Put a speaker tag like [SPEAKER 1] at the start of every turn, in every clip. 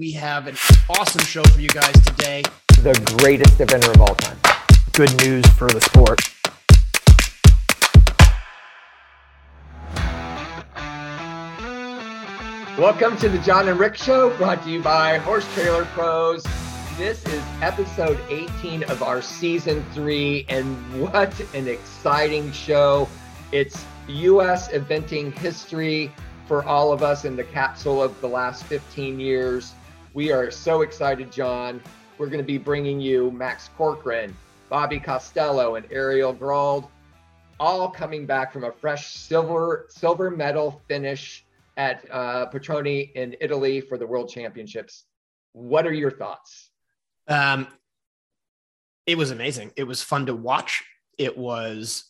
[SPEAKER 1] We have an awesome show for you guys today.
[SPEAKER 2] The greatest eventer of all time.
[SPEAKER 1] Good news for the sport.
[SPEAKER 2] Welcome to the John and Rick Show, brought to you by Horse Trailer Pros. This is episode 18 of our season three, and what an exciting show! It's U.S. eventing history for all of us in the capsule of the last 15 years. We are so excited, John. We're going to be bringing you Max Corcoran, Bobby Costello, and Ariel Grald, all coming back from a fresh silver silver medal finish at uh, Pratoni in Italy for the World Championships. What are your thoughts?
[SPEAKER 1] Um, it was amazing. It was fun to watch. It was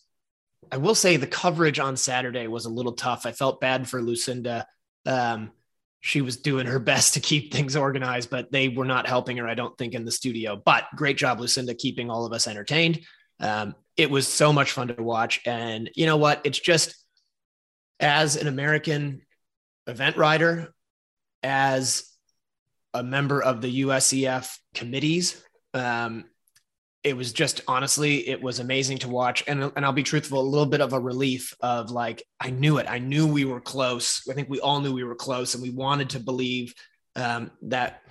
[SPEAKER 1] I will say the coverage on Saturday was a little tough. I felt bad for Lucinda. Um, she was doing her best to keep things organized, but they were not helping her, I don't think, in the studio. But great job, Lucinda, keeping all of us entertained. Um, it was so much fun to watch. And you know what? It's just as an American event rider, as a member of the USEF committees, um, it was just honestly, it was amazing to watch. And, and I'll be truthful, a little bit of a relief of like, I knew it. I knew we were close. I think we all knew we were close and we wanted to believe um, that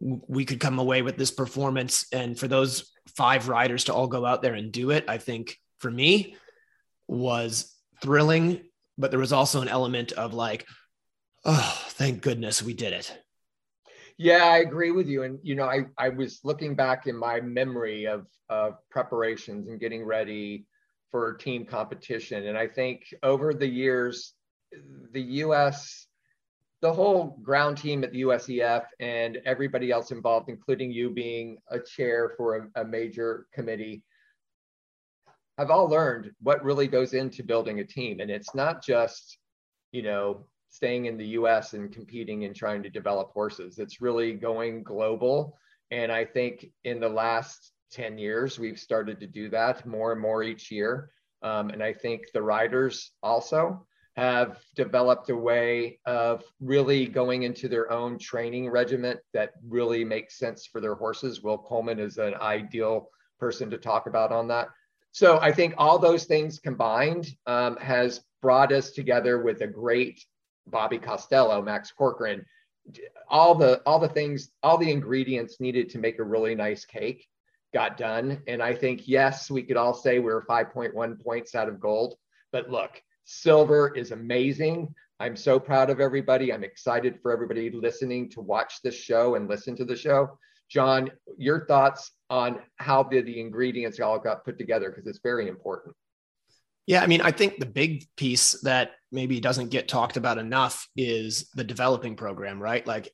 [SPEAKER 1] we could come away with this performance. And for those five riders to all go out there and do it, I think for me was thrilling, but there was also an element of like, oh, thank goodness we did it.
[SPEAKER 2] Yeah, I agree with you. And you know, I, I was looking back in my memory of of preparations and getting ready for team competition. And I think over the years, the US, the whole ground team at the USEF and everybody else involved, including you being a chair for a, a major committee, have all learned what really goes into building a team. And it's not just, you know, staying in the US and competing and trying to develop horses. It's really going global. And I think in the last 10 years, we've started to do that more and more each year. Um, and I think the riders also have developed a way of really going into their own training regiment that really makes sense for their horses. Will Coleman is an ideal person to talk about on that. So I think all those things combined um, has brought us together with a great Bobby Costello, Max Corcoran, all the all the things, all the ingredients needed to make a really nice cake got done. And I think yes, we could all say we are 5.1 points out of gold. But look, silver is amazing. I'm so proud of everybody. I'm excited for everybody listening to watch this show and listen to the show. John, your thoughts on how the, the ingredients all got put together because it's very important.
[SPEAKER 1] Yeah, I mean, I think the big piece that maybe doesn't get talked about enough is the developing program, right? Like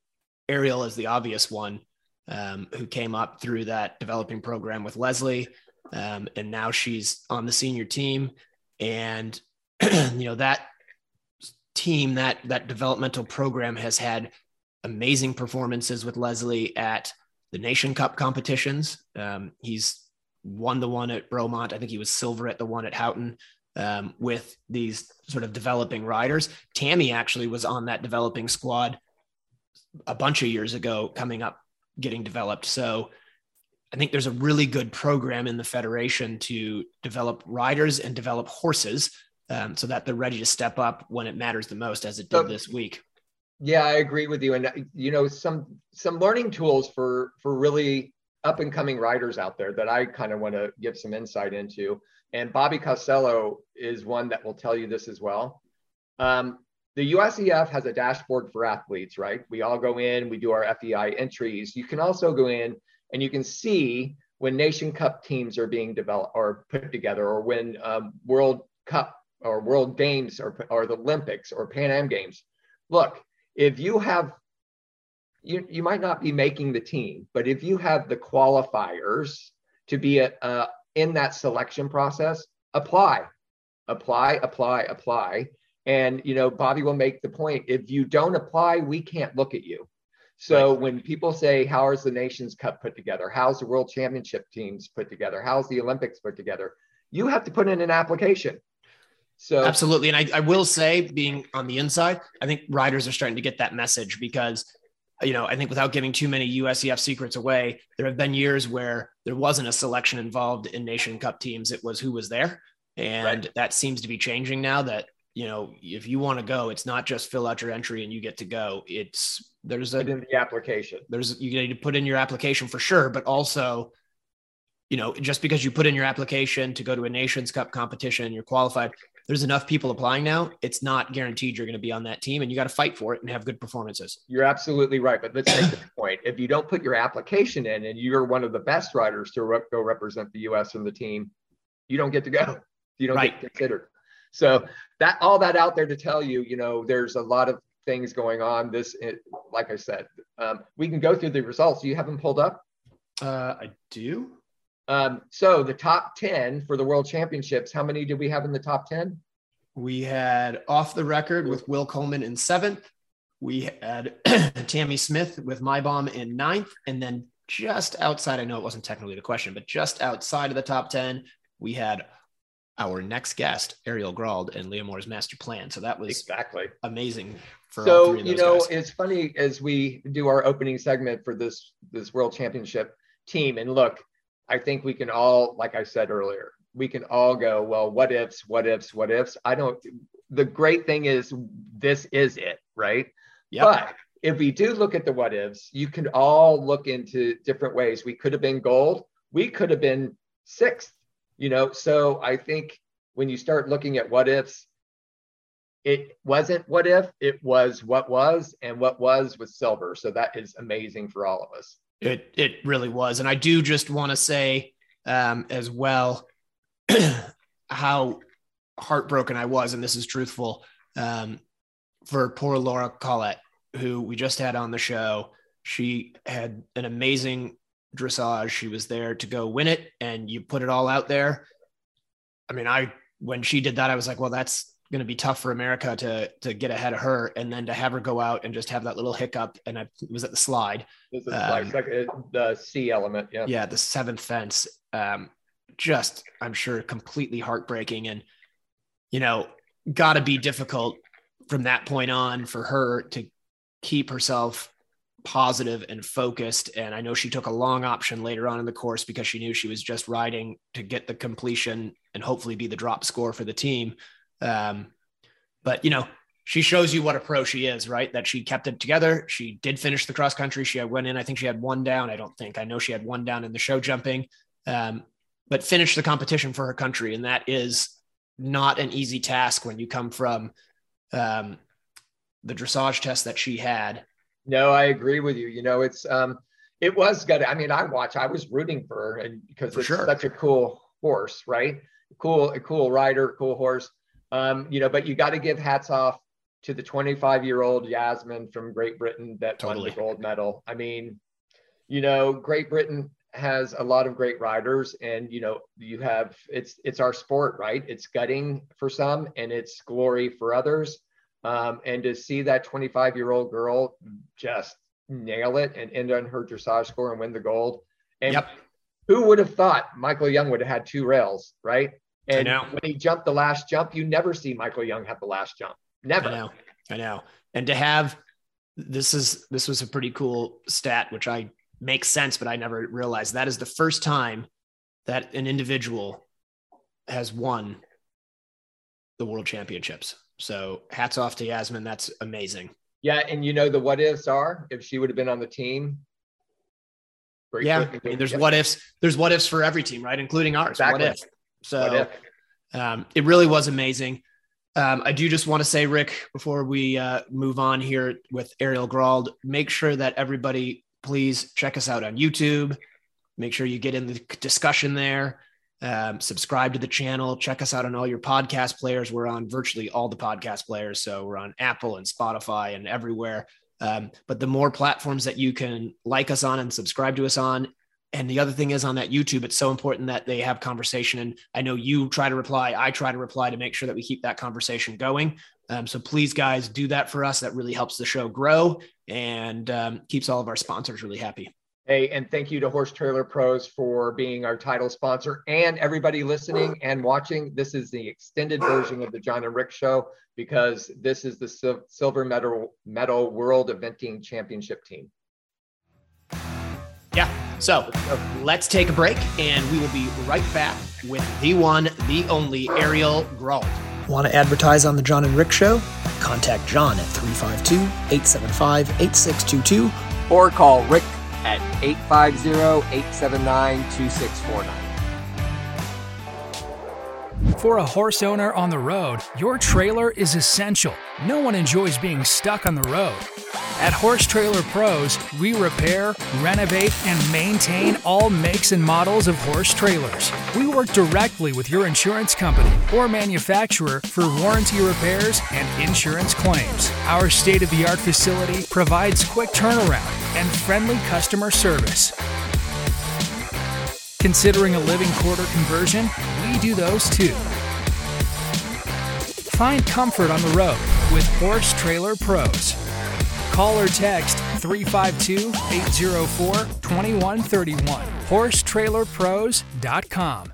[SPEAKER 1] Ariel is the obvious one um, who came up through that developing program with Leslie. Um, and now she's on the senior team. And, you know, that team, that, that developmental program has had amazing performances with Leslie at the Nation Cup competitions. Um, he's won the one at Bromont. I think he was silver at the one at Houghton um, with these sort of developing riders. Tamie actually was on that developing squad a bunch of years ago, coming up, getting developed. So I think there's a really good program in the federation to develop riders and develop horses um, so that they're ready to step up when it matters the most, as it did this week.
[SPEAKER 2] Yeah, I agree with you. And you know, some some learning tools for for really up and coming riders out there that I kind of want to give some insight into. And Bobby Costello is one that will tell you this as well. Um, the USEF has a dashboard for athletes, right? We all go in, we do our FEI entries. You can also go in and you can see when Nation Cup teams are being developed or put together, or when um, World Cup or World Games or, or the Olympics or Pan Am Games. Look, if you have you, you might not be making the team, but if you have the qualifiers to be a, uh, in that selection process, apply, apply, apply, apply. And you know, Bobby will make the point: if you don't apply, we can't look at you. So right. when people say, "How is the Nations Cup put together? How's the World Championship teams put together? How's the Olympics put together?" You have to put in an application.
[SPEAKER 1] So absolutely, and I, I will say, being on the inside, I think riders are starting to get that message because you know, I think without giving too many USEF secrets away, there have been years where there wasn't a selection involved in Nation Cup teams. It was who was there. And right. that seems to be changing now that, you know, if you want to go, it's not just fill out your entry and you get to go. It's there's a
[SPEAKER 2] in the application.
[SPEAKER 1] There's you need to put in your application for sure, but also, you know, just because you put in your application to go to a Nations Cup competition, you're qualified there's enough people applying now. It's not guaranteed you're going to be on that team, and you got to fight for it and have good performances.
[SPEAKER 2] You're absolutely right. But let's take the point. If you don't put your application in and you're one of the best riders to re- go represent the U.S. and the team, you don't get to go. You don't right. get considered. So that all that out there to tell you, you know, there's a lot of things going on. This, it, like I said, um, we can go through the results. You have them pulled up?
[SPEAKER 1] Uh, I do.
[SPEAKER 2] Um, so the top 10 for the world championships, how many did we have in the top 10?
[SPEAKER 1] We had off the record with Will Coleman in seventh. We had Tamie Smith with Mai Baum in ninth. And then just outside, I know it wasn't technically the question, but just outside of the top 10, we had our next guest, Ariel Grald and Leamore's master plan. So that was
[SPEAKER 2] exactly
[SPEAKER 1] amazing.
[SPEAKER 2] For so, you know, guys. it's funny as we do our opening segment for this, this world championship team and look, I think we can all, like I said earlier, we can all go, well, what ifs, what ifs, what ifs. I don't, the great thing is this is it, right?
[SPEAKER 1] Yeah.
[SPEAKER 2] But if we do look at the what ifs, you can all look into different ways. We could have been gold, we could have been sixth, you know. So I think when you start looking at what ifs, it wasn't what if, it was what was, and what was was silver. So that is amazing for all of us.
[SPEAKER 1] It it really was, and I do just want to say um, as well how heartbroken I was, and this is truthful, um, for poor Laura Collett, who we just had on the show. She had an amazing dressage. She was there to go win it, and you put it all out there. I mean, I when she did that, I was like, well, that's going to be tough for America to to get ahead of her, and then to have her go out and just have that little hiccup, and I was at the slide.
[SPEAKER 2] This is um, like, the C element, yeah.
[SPEAKER 1] Yeah, the seventh fence. Um, just I'm sure completely heartbreaking, and you know, got to be difficult from that point on for her to keep herself positive and focused. And I know she took a long option later on in the course because she knew she was just riding to get the completion and hopefully be the drop score for the team. Um, but you know, she shows you what a pro she is, right? That she kept it together. She did finish the cross country. She went in. I think she had one down. I don't think. I know she had one down in the show jumping, um, but finished the competition for her country, and that is not an easy task when you come from um, the dressage test that she had.
[SPEAKER 2] No, I agree with you. You know, it's um, it was good. I mean, I watch. I was rooting for her, and because for it's sure. such a cool horse, right? Cool, a cool rider, cool horse. Um, you know, but you got to give hats off to the 25 year old Yasmin from Great Britain that totally. won the gold medal. I mean, you know, Great Britain has a lot of great riders and you know you have it's it's our sport right it's gutting for some and it's glory for others um, and to see that 25 year old girl just nail it and end on her dressage score and win the gold and yep. who would have thought michael Jung would have had two rails right and when he jumped the last jump, you never see Michael Jung have the last jump. Never.
[SPEAKER 1] I know. I know. And to have this is this was a pretty cool stat, which I makes sense, but I never realized that is the first time that an individual has won the world championships. So hats off to Yasmin. That's amazing.
[SPEAKER 2] Yeah, and you know the what ifs are if she would have been on the team.
[SPEAKER 1] yeah, I mean, there's what ifs. There's what ifs for every team, right, including ours. Exactly. What if? So um, it really was amazing. Um, I do just want to say, Rick, before we uh, move on here with Ariel Grald, make sure that everybody please check us out on YouTube. Make sure you get in the discussion there. Um, subscribe to the channel. Check us out on all your podcast players. We're on virtually all the podcast players. So we're on Apple and Spotify and everywhere. Um, but the more platforms that you can like us on and subscribe to us on, and the other thing is on that YouTube, it's so important that they have conversation. And I know you try to reply, I try to reply to make sure that we keep that conversation going. Um, so please, guys, do that for us. That really helps the show grow and um, keeps all of our sponsors really happy.
[SPEAKER 2] Hey, and thank you to Horse Trailer Pros for being our title sponsor and everybody listening and watching. This is the extended version of the John and Rick show because this is the silver medal medal world eventing championship team.
[SPEAKER 1] So let's take a break and we will be right back with the one, the only Ariel Grald.
[SPEAKER 3] Want to advertise on the John and Rick show? Contact John at 352 875 8622
[SPEAKER 4] or call Rick at 850 879 2649.
[SPEAKER 5] For a horse owner on the road, your trailer is essential. No one enjoys being stuck on the road. At Horse Trailer Pros, we repair, renovate, and maintain all makes and models of horse trailers. We work directly with your insurance company or manufacturer for warranty repairs and insurance claims. Our state of the art facility provides quick turnaround and friendly customer service. Considering a living quarter conversion, we do those too. Find comfort on the road with Horse Trailer Pros. Call or text 352 804 2131. HorseTrailerPros.com.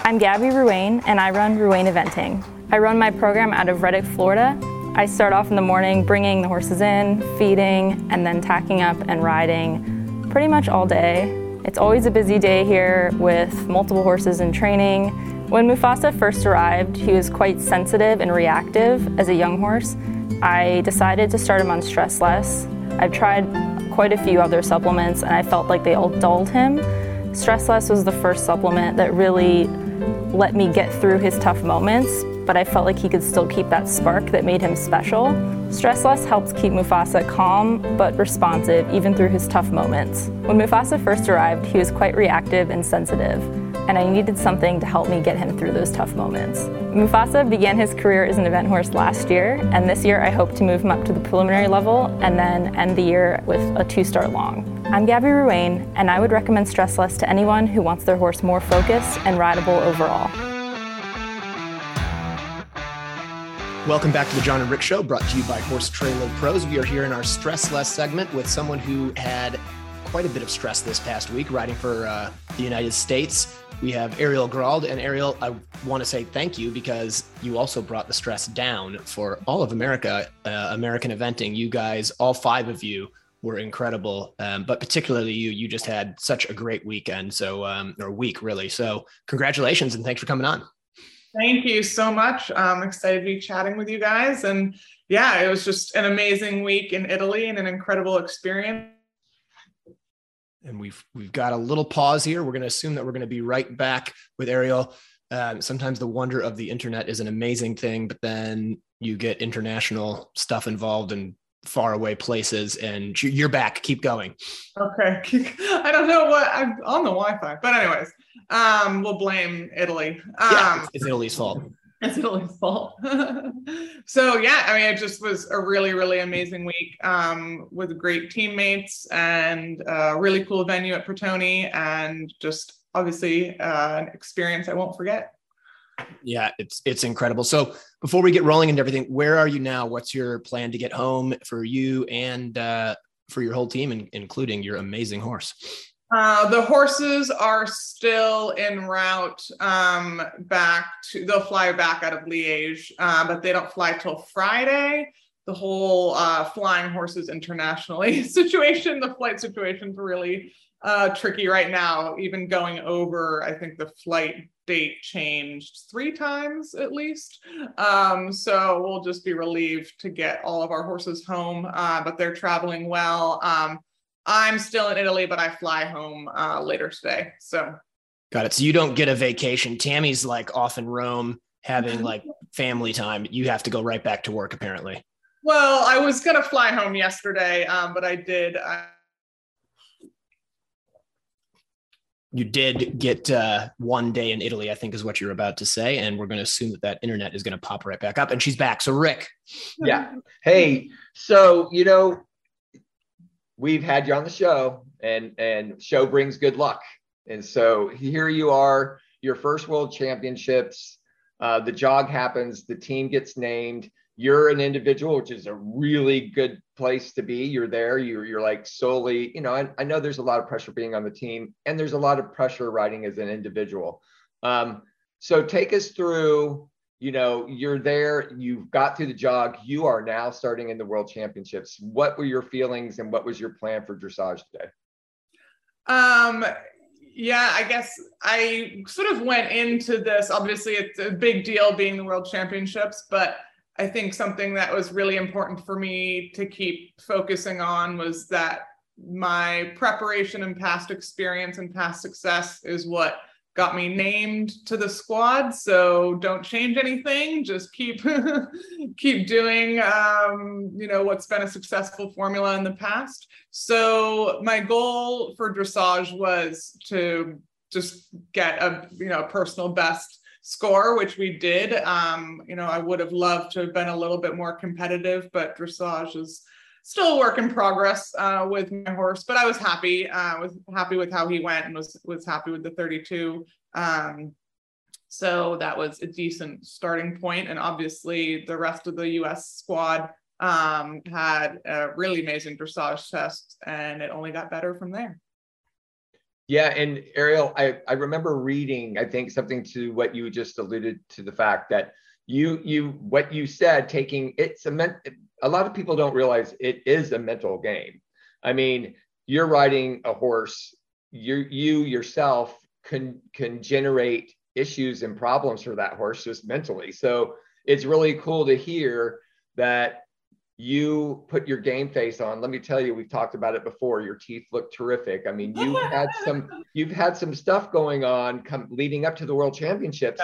[SPEAKER 6] I'm Gabby Ruane, and I run Ruane Eventing. I run my program out of Reddick, Florida. I start off in the morning bringing the horses in, feeding, and then tacking up and riding pretty much all day. It's always a busy day here with multiple horses in training. When Mufasa first arrived, he was quite sensitive and reactive as a young horse, I decided to start him on Stress Less. I've tried quite a few other supplements and I felt like they all dulled him. Stress Less was the first supplement that really let me get through his tough moments, but I felt like he could still keep that spark that made him special. Stress Less helps keep Mufasa calm but responsive even through his tough moments. When Mufasa first arrived, he was quite reactive and sensitive and I needed something to help me get him through those tough moments. Mufasa began his career as an event horse last year, and this year I hope to move him up to the preliminary level and then end the year with a two star long. I'm Gabby Ruane, and I would recommend Stress Less to anyone who wants their horse more focused and rideable overall.
[SPEAKER 1] Welcome back to the John and Rick Show, brought to you by Horse Trailer Pros. We are here in our Stress Less segment with someone who had quite a bit of stress this past week riding for uh, the United States we have Ariel Grald. And Ariel, I want to say thank you because you also brought the stress down for all of America, uh, American eventing. You guys, all five of you, were incredible. Um, but particularly you, you just had such a great weekend. So, um, or week really. So, congratulations and thanks for coming on.
[SPEAKER 7] Thank you so much. I'm excited to be chatting with you guys. And yeah, it was just an amazing week in Italy and an incredible experience
[SPEAKER 1] and we've we've got a little pause here. We're going to assume that we're going to be right back with Ariel. Um, sometimes the wonder of the internet is an amazing thing, but then you get international stuff involved in far away places, and you're back. Keep going.
[SPEAKER 7] Okay, I don't know what I'm on the Wi-Fi, but anyways, um, we'll blame Italy. Um,
[SPEAKER 1] yeah, it's, Italy's fault.
[SPEAKER 7] It's Italy's fault. so yeah, I mean, it just was a really, really amazing week um, with great teammates and a really cool venue at Pratoni, and just obviously uh, an experience I won't forget.
[SPEAKER 1] Yeah, it's it's incredible. So before we get rolling into everything, where are you now? What's your plan to get home for you and uh, for your whole team, including your amazing horse?
[SPEAKER 7] Uh, the horses are still en route um, back to, they'll fly back out of Liège, uh, but they don't fly till Friday. The whole uh, flying horses internationally situation, the flight situation is really uh, tricky right now. Even going over, I think the flight date changed three times at least. Um, so we'll just be relieved to get all of our horses home, uh, but they're traveling well. Um, I'm still in Italy, but I fly home uh, later today. So
[SPEAKER 1] got it. So you don't get a vacation. Tamie's like off in Rome having like family time. You have to go right back to work apparently.
[SPEAKER 7] Well, I was gonna fly home yesterday, um, but I did. Uh...
[SPEAKER 1] you did get uh, one day in Italy, I think is what you're about to say, and we're going to assume that that internet is going to pop right back up, and she's back. So, Rick,
[SPEAKER 2] yeah, hey, so you know, we've had you on the show and and show brings good luck. And so here you are your first world championships uh, the jog happens the team gets named you're an individual, which is a really good place to be. You're there. You're you're like solely, you know. I, know there's a lot of pressure being on the team, and there's a lot of pressure riding as an individual. Um, so take us through. You know, you're there. You've got through the jog. You are now starting in the World Championships. What were your feelings, and what was your plan for dressage today?
[SPEAKER 7] Um, yeah, I guess I sort of went into this. Obviously, it's a big deal being the World Championships, but I think something that was really important for me to keep focusing on was that my preparation and past experience and past success is what got me named to the squad. So don't change anything. Just keep keep doing um, you know what's been a successful formula in the past. So my goal for dressage was to just get a you know personal best score which we did um, you know i would have loved to have been a little bit more competitive but dressage is still a work in progress uh, with my horse, but I was happy. Uh, was happy with how he went and was was happy with the 32. Um, so that was a decent starting point. And obviously, the rest of the U.S. squad um, had a really amazing dressage test, and it only got better from there.
[SPEAKER 2] Yeah, and Ariel, I, I remember reading, I think something to what you just alluded to the fact that you you what you said taking it's a a lot of people don't realize it is a mental game. I mean, you're riding a horse, you you yourself can can generate issues and problems for that horse just mentally. So it's really cool to hear that you put your game face on. Let me tell you, we've talked about it before. Your teeth look terrific. I mean, you've had some you've had some stuff going on come leading up to the World Championships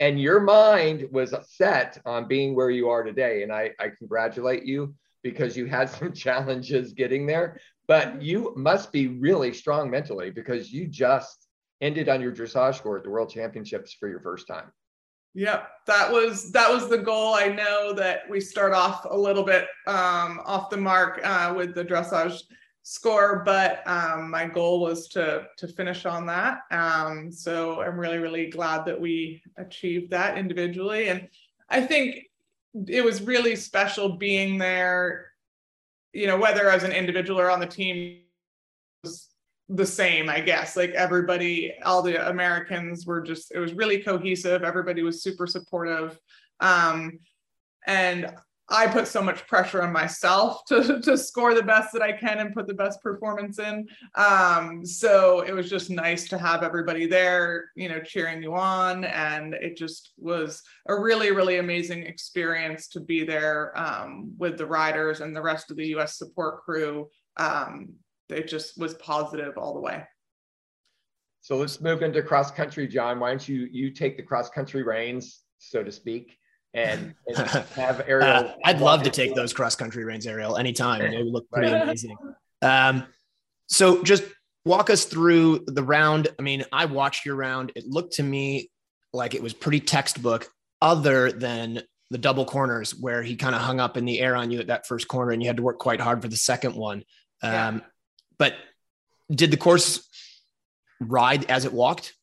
[SPEAKER 2] and your mind was set on being where you are today and I, I congratulate you because you had some challenges getting there but you must be really strong mentally because you just ended on your dressage score at the world championships for your first time
[SPEAKER 7] Yep, that was that was the goal. I know that we start off a little bit um, off the mark uh, with the dressage score, but um, my goal was to to finish on that. Um, so I'm really really glad that we achieved that individually, and I think it was really special being there. You know, whether as an individual or on the team, was the same, I guess. Like everybody, all the Americans were just. It was really cohesive. Everybody was super supportive. Um, and I put so much pressure on myself to, to score the best that I can and put the best performance in. Um, so it was just nice to have everybody there, you know, cheering you on. And it just was a really, really amazing experience to be there um, with the riders and the rest of the US support crew. Um, it just was positive all the way.
[SPEAKER 2] So let's move into cross country, John. Why don't you you take the cross country reins, so to speak? and, and have Ariel. Uh,
[SPEAKER 1] I'd love to take those cross country reins, Ariel, anytime. They look pretty amazing. Um, so just walk us through the round. I mean, I watched your round. It looked to me like it was pretty textbook, other than the double corners where he kind of hung up in the air on you at that first corner, and you had to work quite hard for the second one. Um, yeah. But did the course ride as it walked?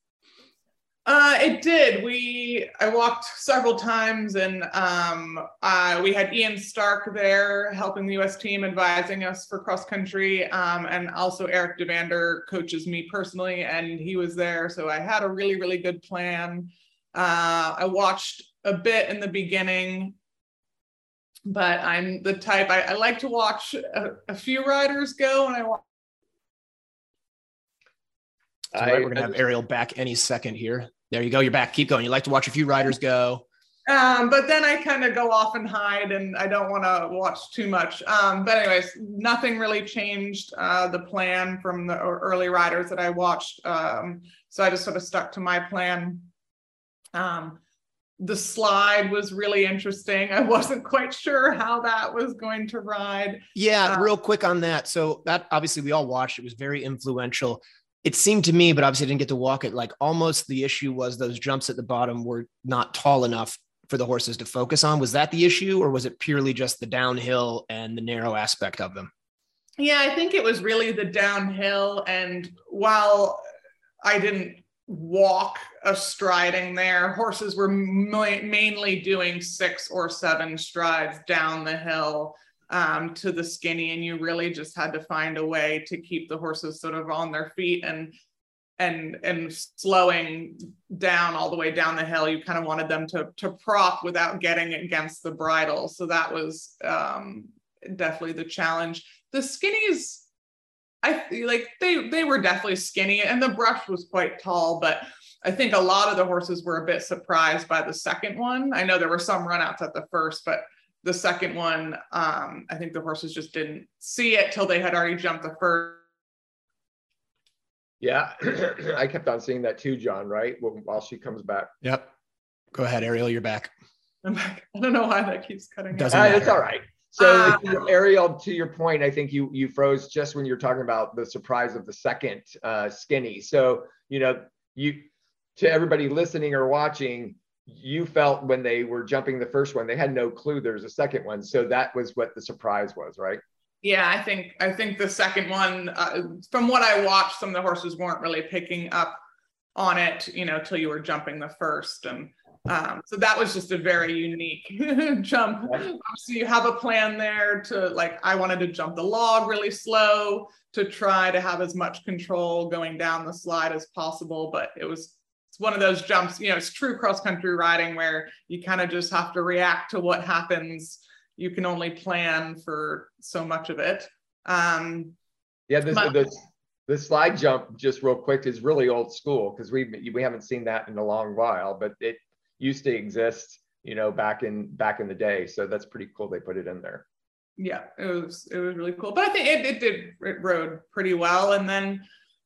[SPEAKER 7] Uh, it did. We I walked several times, and um, uh, we had Ian Stark there helping the U.S. team, advising us for cross country, um, and also Erik Duvander coaches me personally, and he was there. So I had a really really good plan. Uh, I watched a bit in the beginning, but I'm the type I, I like to watch a, a, few riders go, and I watch.
[SPEAKER 1] right, we're gonna have Ariel back any second here. There you go. You're back. Keep going. You like to watch a few riders go.
[SPEAKER 7] Um, but then I kind of go off and hide, and I don't want to watch too much. Um, but anyways, nothing really changed uh, the plan from the early riders that I watched. Um, so I just sort of stuck to my plan. Um, the slide was really interesting. I wasn't quite sure how that was going to ride.
[SPEAKER 1] Yeah, uh, real quick on that. So that obviously we all watched. It was very influential it seemed to me, but obviously I didn't get to walk it. Like almost the issue was those jumps at the bottom were not tall enough for the horses to focus on. Was that the issue, or was it purely just the downhill and the narrow aspect of them?
[SPEAKER 7] Yeah, I think it was really the downhill. And while I didn't walk a striding there. Horses were mainly doing six or seven strides down the hill um, to the skinny, and you really just had to find a way to keep the horses sort of on their feet and and and slowing down all the way down the hill. You kind of wanted them to to prop without getting against the bridle, so that was um, definitely the challenge. The skinnies I like they they were definitely skinny and the brush was quite tall, but I think a lot of the horses were a bit surprised by the second one. I know there were some runouts at the first, but the second one, um, I think the horses just didn't see it till they had already jumped the first.
[SPEAKER 2] Yeah, I kept on seeing that too, John. Right while she comes back.
[SPEAKER 1] Yep. Go ahead, Ariel. You're back.
[SPEAKER 7] I'm back. I don't know why that keeps cutting.
[SPEAKER 2] Doesn't uh, It's all right. So uh, Ariel, to your point, I think you you froze just when you're talking about the surprise of the second uh, skinny. So you know, you to everybody listening or watching, you felt when they were jumping the first one, they had no clue there's a second one. So that was what the surprise was, right?
[SPEAKER 7] Yeah, I think I think the second one, uh, from what I watched, some of the horses weren't really picking up on it, you know, till you were jumping the first and um, so that was just a very unique jump. So you have a plan there to like, I wanted to jump the log really slow to try to have as much control going down the slide as possible. But it was it's one of those jumps, you know, it's true cross country riding where you kind of just have to react to what happens. You can only plan for so much of it. Um,
[SPEAKER 2] yeah, this, but, this the slide jump, just real quick, is really old school because we we haven't seen that in a long while. But it used to exist, you know, back in back in the day. So that's pretty cool. They put it in there.
[SPEAKER 7] Yeah, it was it was really cool. But I think it, it did it rode pretty well. And then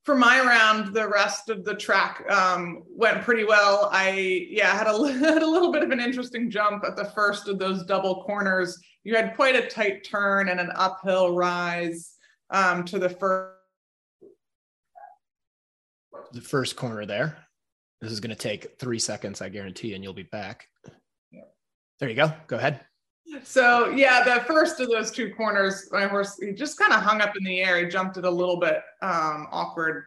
[SPEAKER 7] for my round, the rest of the track um, went pretty well. I yeah had a had a little bit of an interesting jump at the first of those double corners. You had quite a tight turn and an uphill rise um, to the first.
[SPEAKER 1] The first corner there. This is going to take three seconds, I guarantee, and you'll be back. There you go. Go ahead.
[SPEAKER 7] So yeah, the first of those two corners, my horse he just kind of hung up in the air. He jumped it a little bit um, awkward.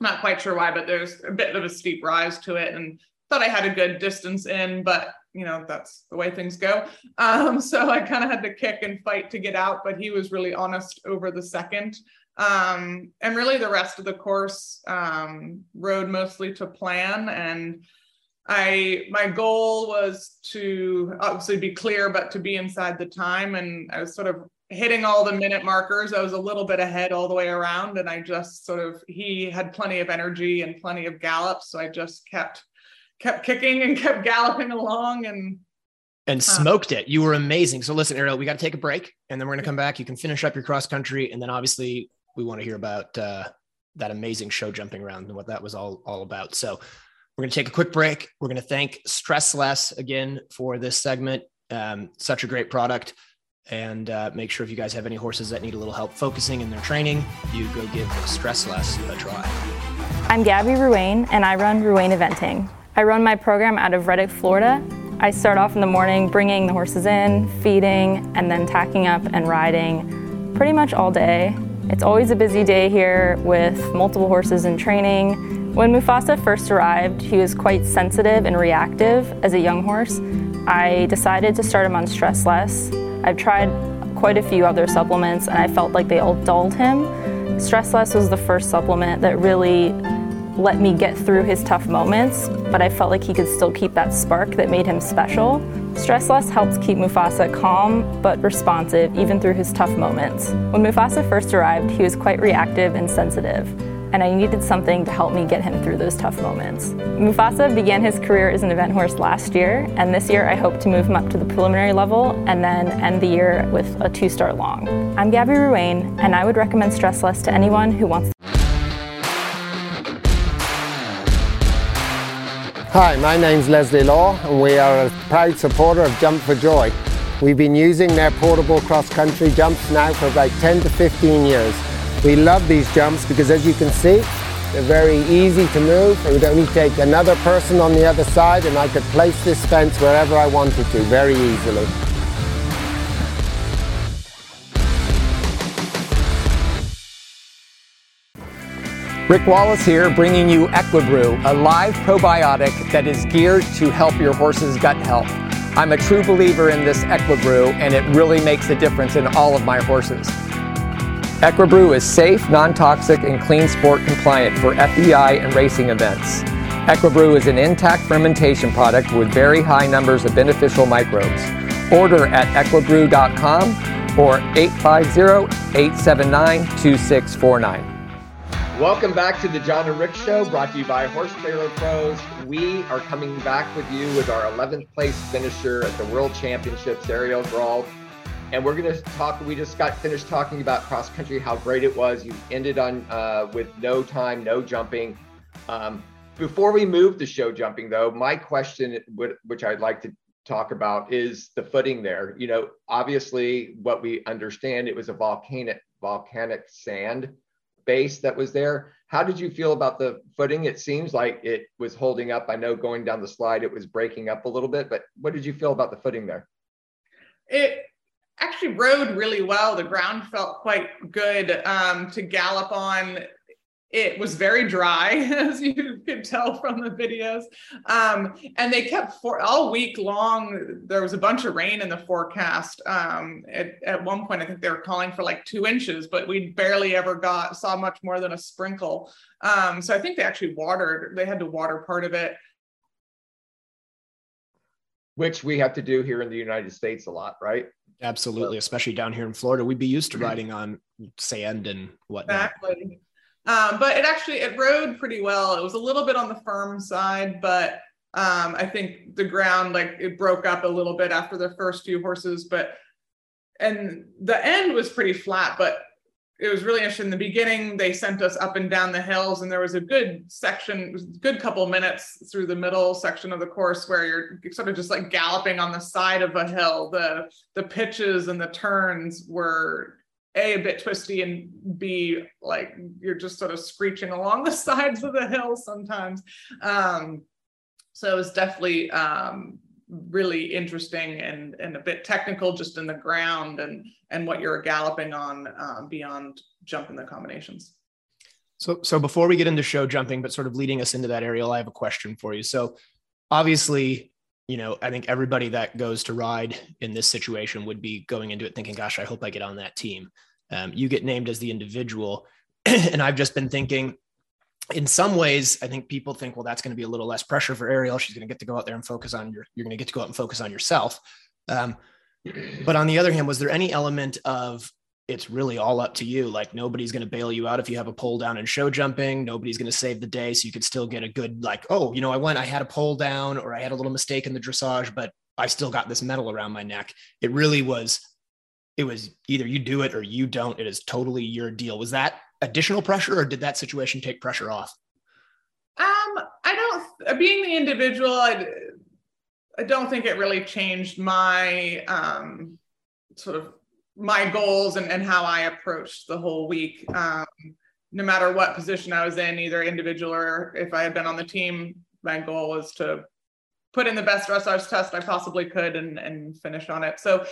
[SPEAKER 7] Not quite sure why, but there's a bit of a steep rise to it, and thought I had a good distance in, but you know that's the way things go. Um, so I kind of had to kick and fight to get out, but he was really honest over the second. Um, and really the rest of the course um, rode mostly to plan. And I my goal was to obviously be clear, but to be inside the time. And I was sort of hitting all the minute markers. I was a little bit ahead all the way around, and I just sort of he had plenty of energy and plenty of gallops, so I just kept kept kicking and kept galloping along and
[SPEAKER 1] and smoked it. You were amazing. So listen, Ariel, we got to take a break and then we're going to come back. You can finish up your cross country and then obviously we want to hear about uh, that amazing show jumping around and what that was all, all about. So we're going to take a quick break. We're going to thank Stress Less again for this segment. Um, such a great product. And uh, make sure if you guys have any horses that need a little help focusing in their training, you go give Stress Less a try.
[SPEAKER 6] I'm Gabby Ruane, and I run Ruane Eventing. I run my program out of Reddick, Florida. I start off in the morning bringing the horses in, feeding, and then tacking up and riding pretty much all day. It's always a busy day here with multiple horses in training. When Mufasa first arrived, he was quite sensitive and reactive as a young horse. I decided to start him on Stress Less. I've tried quite a few other supplements and I felt like they all dulled him. Stress Less was the first supplement that really let me get through his tough moments, but I felt like he could still keep that spark that made him special. Stress Less helps keep Mufasa calm but responsive even through his tough moments. When Mufasa first arrived, he was quite reactive and sensitive, and I needed something to help me get him through those tough moments. Mufasa began his career as an event horse last year, and this year I hope to move him up to the preliminary level and then end the year with a two star long. I'm Gabby Ruane, and I would recommend Stress Less to anyone who wants
[SPEAKER 8] Hi, my name's Leslie Law and we are a proud supporter of Jump for Joy. We've been using their portable cross-country jumps now for about 10 to 15 years. We love these jumps because as you can see, they're very easy to move. It would only take another person on the other side and I could place this fence wherever I wanted to very easily.
[SPEAKER 4] Rick Wallace here, bringing you Equibrew, a live probiotic that is geared to help your horse's gut health. I'm a true believer in this Equibrew, and it really makes a difference in all of my horses. Equibrew is safe, non-toxic, and clean sport compliant for FEI and racing events. Equibrew is an intact fermentation product with very high numbers of beneficial microbes. Order at equibrew.com or 850-879-2649.
[SPEAKER 2] Welcome back to the John and Rick Show, brought to you by Horse Trailer Pros. We are coming back with you with our 11th place finisher at the World Championships, Ariel Grald. And we're going to talk. We just got finished talking about cross country, how great it was. You ended on uh, with no time, no jumping. Um, before we move to show jumping, though, my question, which I'd like to talk about, is the footing there. You know, obviously, what we understand, it was a volcanic volcanic sand base that was there. How did you feel about the footing? It seems like it was holding up. I know going down the slide, it was breaking up a little bit, but what did you feel about the footing there?
[SPEAKER 7] It actually rode really well. The ground felt quite good um, to gallop on it was very dry, as you could tell from the videos. Um, and they kept for all week long. There was a bunch of rain in the forecast. Um, at, at one point, I think they were calling for like two inches, but we barely ever got saw much more than a sprinkle. Um, so I think they actually watered. They had to water part of it.
[SPEAKER 2] Which we have to do here in the United States a lot, right?
[SPEAKER 1] Absolutely, especially down here in Florida. We'd be used to riding on sand and whatnot.
[SPEAKER 7] Exactly. Um, but it actually it rode pretty well. It was a little bit on the firm side, but um, I think the ground like it broke up a little bit after the first few horses. But and the end was pretty flat, but it was really interesting. In the beginning, they sent us up and down the hills, and there was a good section, good couple minutes through the middle section of the course where you're sort of just like galloping on the side of a hill. The the pitches and the turns were a a bit twisty and b like you're just sort of screeching along the sides of the hill sometimes um, so it was definitely um, really interesting and and a bit technical just in the ground and and what you're galloping on um, beyond jumping the combinations
[SPEAKER 1] so so before we get into show jumping but sort of leading us into that Ariel i have a question for you so obviously you know, I think everybody that goes to ride in this situation would be going into it thinking, gosh, I hope I get on that team. Um, you get named as the individual. and I've just been thinking, in some ways, I think people think, well, that's going to be a little less pressure for Ariel. She's going to get to go out there and focus on your, you're going to get to go out and focus on yourself. Um, but on the other hand, was there any element of it's really all up to you. Like nobody's going to bail you out if you have a pole down and show jumping. Nobody's going to save the day. So you could still get a good, like, oh, you know, I went, I had a pole down or I had a little mistake in the dressage, but I still got this medal around my neck. It really was, it was either you do it or you don't. It is totally your deal. Was that additional pressure or did that situation take pressure off?
[SPEAKER 7] Um, I don't, being the individual, I, I don't think it really changed my um, sort of my goals and, and how I approached the whole week. Um, no matter what position I was in, either individual or if I had been on the team, my goal was to put in the best dressage test I possibly could and, and finish on it. So,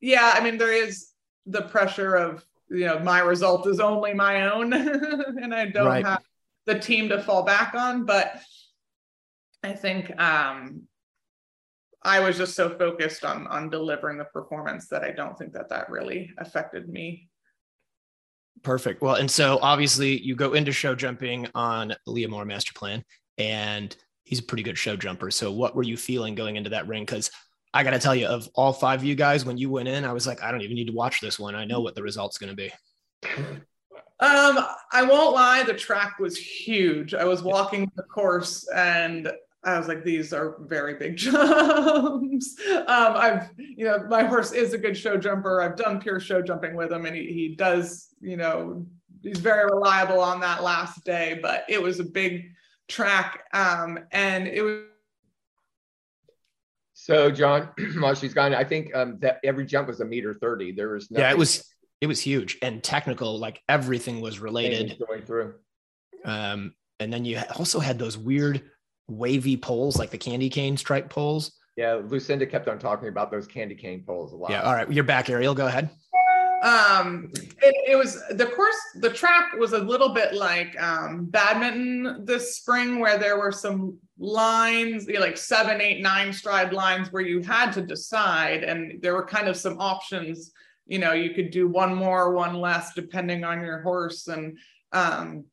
[SPEAKER 7] yeah, I mean, there is the pressure of, you know, my result is only my own and I don't right. have the team to fall back on. But I think um, I was just so focused on on delivering the performance that I don't think that that really affected me.
[SPEAKER 1] Perfect. Well, and so obviously you go into show jumping on Leamore Master Plan, and he's a pretty good show jumper. So what were you feeling going into that ring? Because I got to tell you, of all five of you guys, when you went in, I was like, I don't even need to watch this one. I know what the result's going to be.
[SPEAKER 7] Um, I won't lie, the track was huge. I was walking the course and I was like, these are very big jumps. um, I've, you know, my horse is a good show jumper. I've done pure show jumping with him, and he, he does, you know, he's very reliable on that last day. But it was a big track, um, and it was.
[SPEAKER 2] So, John, while she's gone, I think um, that every jump was a meter thirty. There was
[SPEAKER 1] yeah, it was it was huge and technical. Like everything was related
[SPEAKER 2] going through.
[SPEAKER 1] Um, and then you also had those weird wavy poles, like the candy cane stripe poles.
[SPEAKER 2] Yeah, Lucinda kept on talking about those candy cane poles a lot.
[SPEAKER 1] Yeah. All right. You're back, Ariel. Go ahead.
[SPEAKER 7] um it, it was the course the track was a little bit like um badminton this spring where there were some lines you know, like seven eight nine stride lines where you had to decide and there were kind of some options you know you could do one more one less depending on your horse. And um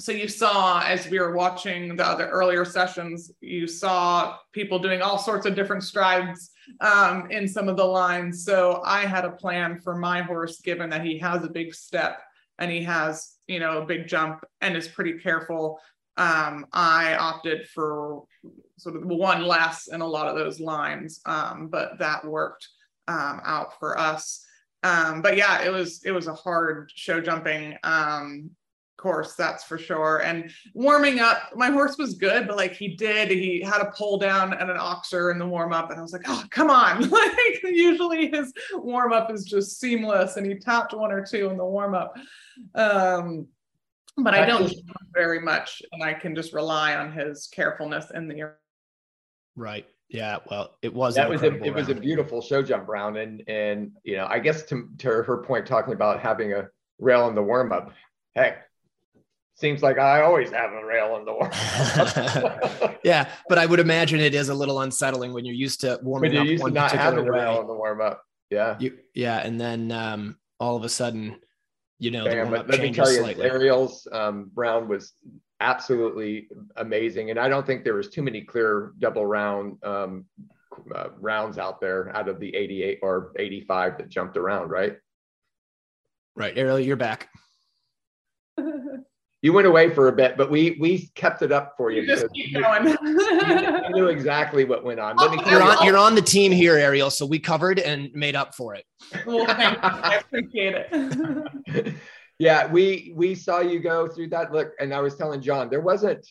[SPEAKER 7] so you saw as we were watching the other earlier sessions you saw people doing all sorts of different strides um, in some of the lines. So i had a plan for my horse given that he has a big step and he has you know a big jump and is pretty careful um, i opted for sort of one less in a lot of those lines um, but that worked um, out for us um, but yeah it was it was a hard show jumping um, course, that's for sure. And warming up, my horse was good, but like he did, he had a pull down and an oxer in the warm up, and I was like, oh, come on! like usually his warm up is just seamless, and he tapped one or two in the warm up. But I don't very much, and I can just rely on his carefulness in the.
[SPEAKER 1] Right. Yeah. Well, it was.
[SPEAKER 2] That was a, it was a beautiful show jump round, and and you know, I guess to to her point, talking about having a rail in the warm up. Heck, seems like I always have a rail in the
[SPEAKER 1] warm. Up. Yeah, but I would imagine it is a little unsettling when you're used to warming
[SPEAKER 2] when
[SPEAKER 1] you're
[SPEAKER 2] up used
[SPEAKER 1] one
[SPEAKER 2] to not have a rail in the warm up. Yeah,
[SPEAKER 1] you, yeah, and then um, all of a sudden, you know,
[SPEAKER 2] Damn, but let me tell you, slightly. Ariel's um, round was absolutely amazing, and I don't think there was too many clear double round um, uh, rounds out there out of the 88 or 85 that jumped around, right?
[SPEAKER 1] Right, Ariel, you're back
[SPEAKER 2] you went away for a bit, but we we kept it up for you.
[SPEAKER 7] you just keep going. you
[SPEAKER 2] knew exactly what went on. Let me
[SPEAKER 1] you're on you're on the team here, Ariel. So we covered and made up for it.
[SPEAKER 7] Well, thank you. I appreciate it.
[SPEAKER 2] yeah, we we saw you go through that look, and I was telling John there wasn't.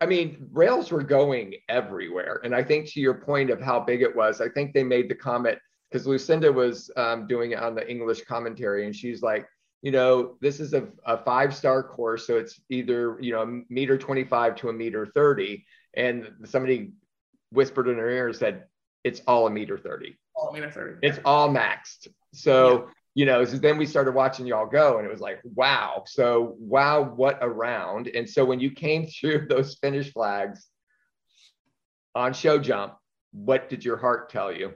[SPEAKER 2] I mean, rails were going everywhere, and I think to your point of how big it was, I think they made the comment because Lucinda was um, doing it on the English commentary, and she's like you know, this is a, a five star course. So it's either, you know, a meter 25 to a meter 30. And somebody whispered in her ear and said, it's all a meter 30.
[SPEAKER 7] All meter 30.
[SPEAKER 2] It's all maxed. So, yeah. you know, so then we started watching y'all go and it was like, wow. So, wow, what a round. And so when you came through those finish flags on show jump, what did your heart tell you?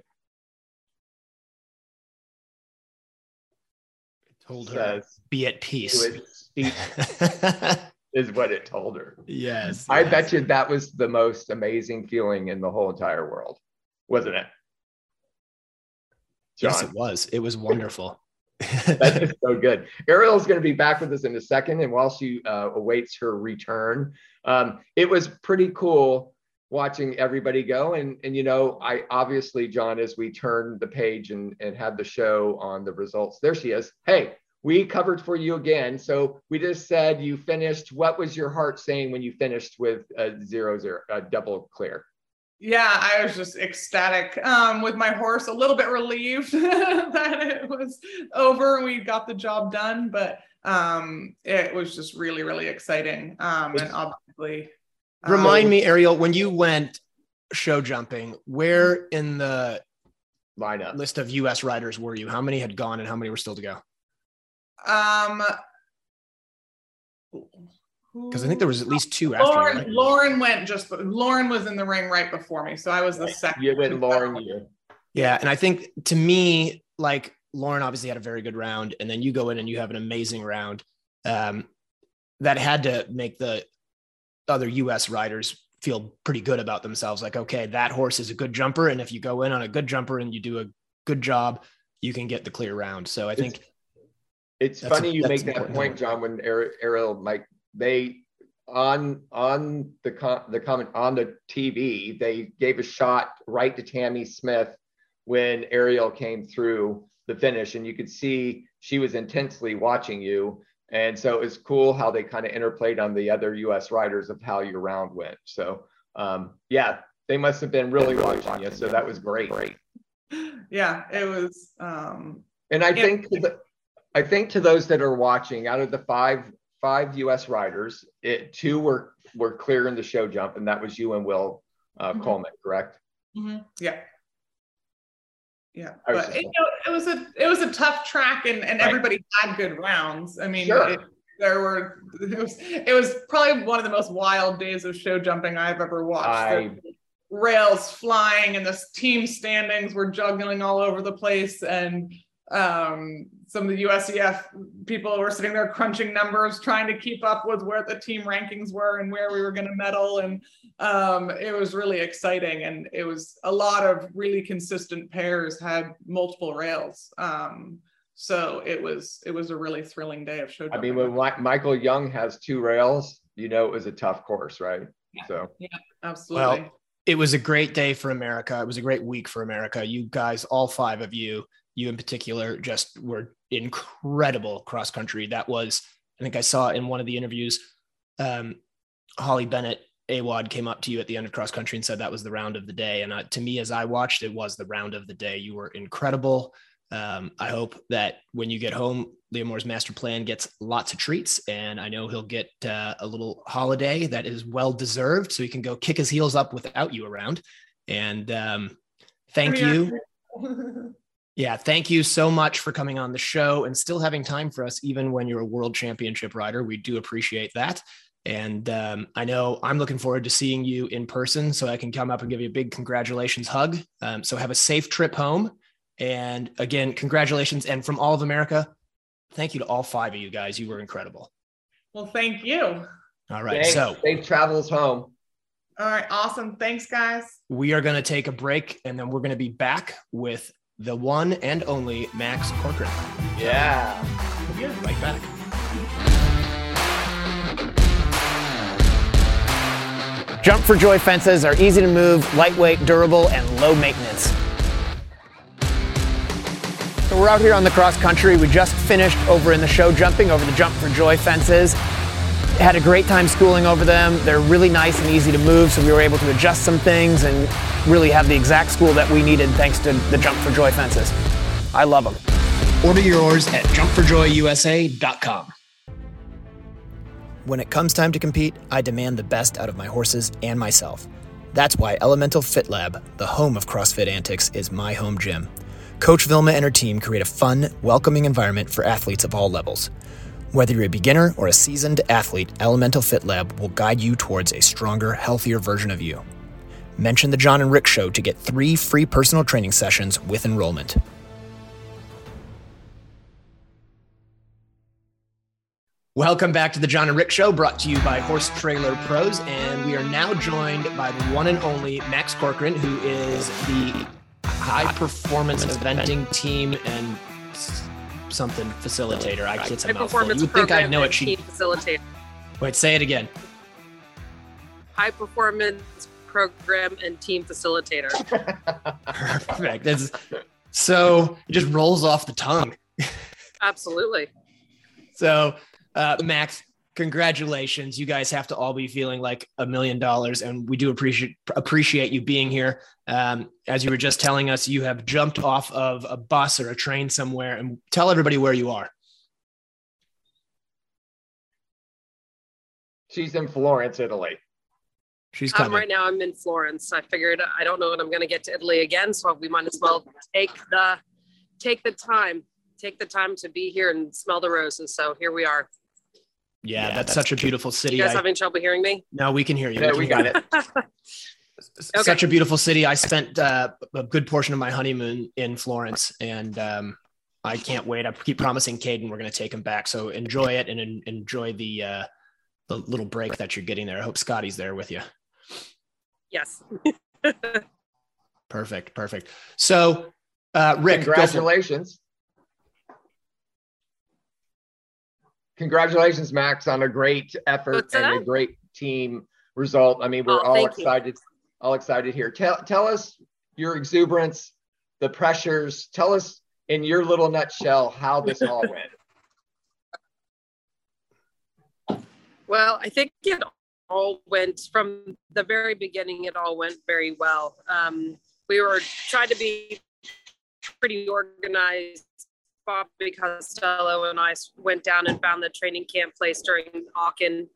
[SPEAKER 1] Told her be at peace.
[SPEAKER 2] is what it told her.
[SPEAKER 1] Yes
[SPEAKER 2] i
[SPEAKER 1] yes.
[SPEAKER 2] bet you that was the most amazing feeling in the whole entire world wasn't it?
[SPEAKER 1] John? yes it was. It was wonderful.
[SPEAKER 2] That is so good. Ariel's going to be back with us in a second and while she uh, awaits her return um, it was pretty cool watching everybody go. And and you know i obviously john as we turned the page and and had the show on the results there she is. Hey we covered for you again. So we just said you finished. What was your heart saying when you finished with a zero zero a double clear?
[SPEAKER 7] Yeah i was just ecstatic um, with my horse a little bit relieved that it was over and we got the job done but um, it was just really really exciting um, and obviously
[SPEAKER 1] Remind um, me, Ariel, when you went show jumping, where in the
[SPEAKER 2] lineup
[SPEAKER 1] list of US riders were you? How many had gone and how many were still to go?
[SPEAKER 7] Um
[SPEAKER 1] because I think there was at least two after
[SPEAKER 7] Lauren, right? Lauren went just Lauren was in the ring right before me. So I was the second.
[SPEAKER 2] You went Lauren you.
[SPEAKER 1] Yeah. And I think to me, like Lauren obviously had a very good round, and then you go in and you have an amazing round. Um, that had to make the other US riders feel pretty good about themselves. Like, okay, that horse is a good jumper. And if you go in on a good jumper and you do a good job, you can get the clear round. So I think
[SPEAKER 2] it's, it's funny a, you make that point, John, when Ariel, Mike, they on on the com- the comment on the TV, they gave a shot right to Tamie Smith when Ariel came through the finish, and you could see she was intensely watching you. And so it's cool how they kind of interplayed on the other US riders of how your round went. So um, yeah, they must have been really watching you. So that was great. great.
[SPEAKER 7] Yeah, it was. Um,
[SPEAKER 2] and I think the, I think to those that are watching, out of the five five US riders, it, two were were clear in the show jump, and that was you and Will uh, mm-hmm. Coleman, correct?
[SPEAKER 7] Mm-hmm. Yeah. Yeah, but you know, it was a it was a tough track, and and
[SPEAKER 2] Right.
[SPEAKER 7] everybody had good rounds. I mean,
[SPEAKER 2] Sure.
[SPEAKER 7] it, there were it was it was probably one of the most wild days of show jumping I've ever watched.
[SPEAKER 2] I-
[SPEAKER 7] rails flying, and the team standings were juggling all over the place, and um, some of the USEF people were sitting there crunching numbers, trying to keep up with where the team rankings were and where we were going to medal. And um, it was really exciting. And it was a lot of really consistent pairs had multiple rails. Um, so it was it was a really thrilling day of show.
[SPEAKER 2] I mean, when Mi- Michael Jung has two rails, you know it was a tough course, right? So yeah,
[SPEAKER 7] absolutely.
[SPEAKER 1] Well, it was a great day for America. It was a great week for America. You guys, all five of you, you in particular, just were incredible cross country. That was, I think I saw in one of the interviews, um, Holly Bennett, AWAD came up to you at the end of cross country and said that was the round of the day. And uh, to me, as I watched, it was the round of the day. You were incredible. Um, I hope that when you get home, Leamore's master plan gets lots of treats, and I know he'll get uh, a little holiday that is well deserved, so he can go kick his heels up without you around. And um, thank you, yeah, thank you so much for coming on the show and still having time for us, even when you're a world championship rider. We do appreciate that. And um, I know I'm looking forward to seeing you in person so I can come up and give you a big congratulations hug. Um, so have a safe trip home. And again, congratulations. And from all of America, thank you to all five of you guys. You were incredible.
[SPEAKER 7] Well, thank you.
[SPEAKER 1] All right.
[SPEAKER 2] Thanks.
[SPEAKER 1] So
[SPEAKER 2] safe travels home.
[SPEAKER 7] All right, awesome. Thanks, guys.
[SPEAKER 1] we are going to take a break and then we're going to be back with the one and only Max Corcoran.
[SPEAKER 2] Yeah.
[SPEAKER 1] We'll be right back.
[SPEAKER 3] Jump for Joy fences are easy to move, lightweight, durable, and low maintenance. So we're out here on the cross country. We just finished over in the show jumping over the Jump for Joy fences. Had a great time schooling over them. They're really nice and easy to move, so we were able to adjust some things and really have the exact school that we needed thanks to the Jump for Joy fences. I love them.
[SPEAKER 1] Order yours at jumpforjoyusa.com.
[SPEAKER 3] When it comes time to compete, I demand the best out of my horses and myself. That's why Elemental Fit Lab, the home of CrossFit antics, is my home gym. Coach Vilma and her team create a fun, welcoming environment for athletes of all levels. Whether you're a beginner or a seasoned athlete, Elemental Fit Lab will guide you towards a stronger, healthier version of you. Mention the John and Rick Show to get three free personal training sessions with enrollment.
[SPEAKER 1] Welcome back to the John and Rick Show, brought to you by Horse Trailer Pros. And we are now joined by the one and only Max Corcoran, who is the high performance eventing team and something facilitator. I a
[SPEAKER 9] High
[SPEAKER 1] mouthful.
[SPEAKER 9] performance
[SPEAKER 1] You think I know it. She
[SPEAKER 9] facilitator.
[SPEAKER 1] wait. Say it again.
[SPEAKER 9] High performance program and team facilitator.
[SPEAKER 1] Perfect. That's, so it just rolls off the tongue.
[SPEAKER 9] Absolutely.
[SPEAKER 1] So, uh, Max, congratulations! You guys have to all be feeling like a million dollars, and we do appreciate appreciate you being here. Um, as you were just telling us, you have jumped off of a bus or a train somewhere, and tell everybody where you are.
[SPEAKER 2] She's in Florence, Italy.
[SPEAKER 1] She's
[SPEAKER 9] Um, right now, I'm in Florence. I figured I don't know when I'm going to get to Italy again, so we might as well take the take the time, take the time to be here and smell the roses. So here we are.
[SPEAKER 1] yeah, that's, such a beautiful city.
[SPEAKER 9] You guys
[SPEAKER 1] I-
[SPEAKER 9] having trouble hearing me?
[SPEAKER 1] no, we can hear you.
[SPEAKER 2] Yeah,
[SPEAKER 1] can
[SPEAKER 2] we got it.
[SPEAKER 9] Okay.
[SPEAKER 1] Such a beautiful city. I spent uh, a good portion of my honeymoon in Florence, and um, I can't wait. I keep promising Caden we're going to take him back. So enjoy it and en- enjoy the uh, the little break that you're getting there. I hope Scotty's there with you.
[SPEAKER 9] Yes.
[SPEAKER 1] Perfect, perfect. So, uh, Rick,
[SPEAKER 2] Congratulations. Congratulations, Max, on a great effort
[SPEAKER 9] What's
[SPEAKER 2] and a great team result. I mean, we're
[SPEAKER 9] Oh,
[SPEAKER 2] all
[SPEAKER 9] thank you.
[SPEAKER 2] excited, all excited here. Tell tell us your exuberance, the pressures. Tell us in your little nutshell how this all went.
[SPEAKER 9] Well, I think it all went from the very beginning. It all went very well. Um, we were trying to be pretty organized. Bobby Costello and I went down and found the training camp place during Aachen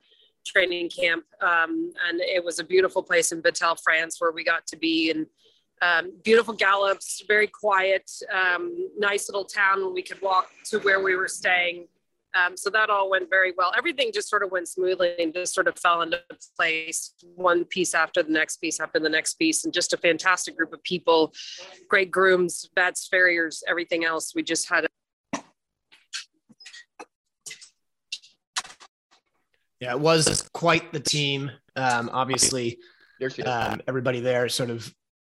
[SPEAKER 9] training camp, um, and it was a beautiful place in Battelle, France, where we got to be and um, beautiful gallops, very quiet, um, nice little town. We could walk to where we were staying. Um, so that all went very well. Everything just sort of went smoothly and just sort of fell into place, one piece after the next piece after the next piece, and just a fantastic group of people, great grooms, vets, farriers, everything else. We just had. A-
[SPEAKER 1] yeah, it was quite the team. Um, obviously, um, everybody there sort of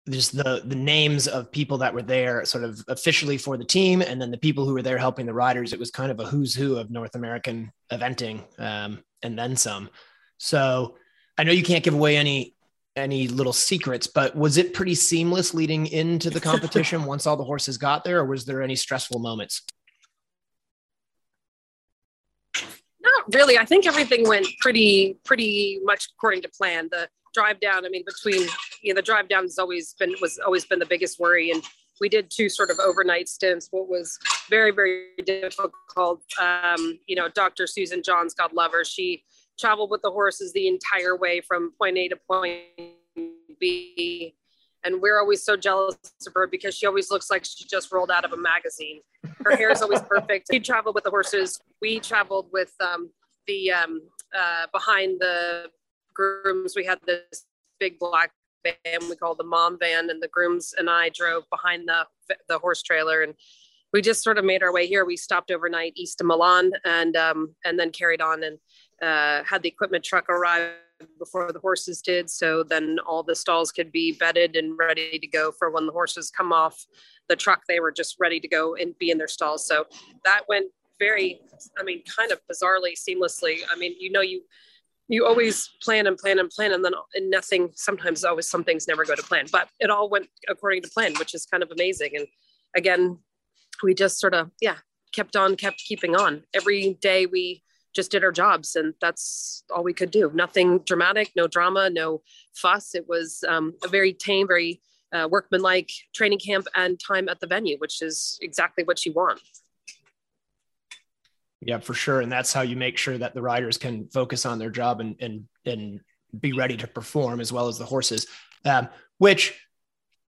[SPEAKER 1] just the the names of people that were there sort of officially for the team and then the people who were there helping the riders. It was kind of a who's who of north american eventing um, and then some. So i know you can't give away any any little secrets but was it pretty seamless leading into the competition once all the horses got there or was there any stressful moments?
[SPEAKER 9] Not really. I think everything went pretty pretty much according to plan. The drive down, I mean, between you know, the drive down has always been was always been the biggest worry, and we did two sort of overnight stints. What was very very difficult. Um, you know, Dr. Susan Johns, God love her, she traveled with the horses the entire way from point A to point B. And we're always so jealous of her because she always looks like she just rolled out of a magazine. Her hair is always perfect. She traveled with the horses. We traveled with um, the um, uh, behind the grooms, we had this big black van we called the mom van, and the grooms and I drove behind the the horse trailer, and we just sort of made our way here. We stopped overnight east of Milan, and um, and then carried on and uh, had the equipment truck arrive before the horses did. So then all the stalls could be bedded and ready to go for when the horses come off the truck. They were just ready to go and be in their stalls. So that went very, I mean, kind of bizarrely, seamlessly. I mean, you know, you you always plan and plan and plan and then and nothing sometimes always some things never go to plan but it all went according to plan which is kind of amazing. And again we just sort of yeah kept on kept keeping on. Every day we just did our jobs and that's all we could do. Nothing dramatic no drama no fuss. It was um, a very tame very uh, workmanlike training camp and time at the venue which is exactly what you want
[SPEAKER 1] yeah, for sure. And that's how you make sure that the riders can focus on their job and and and be ready to perform as well as the horses. Um, which,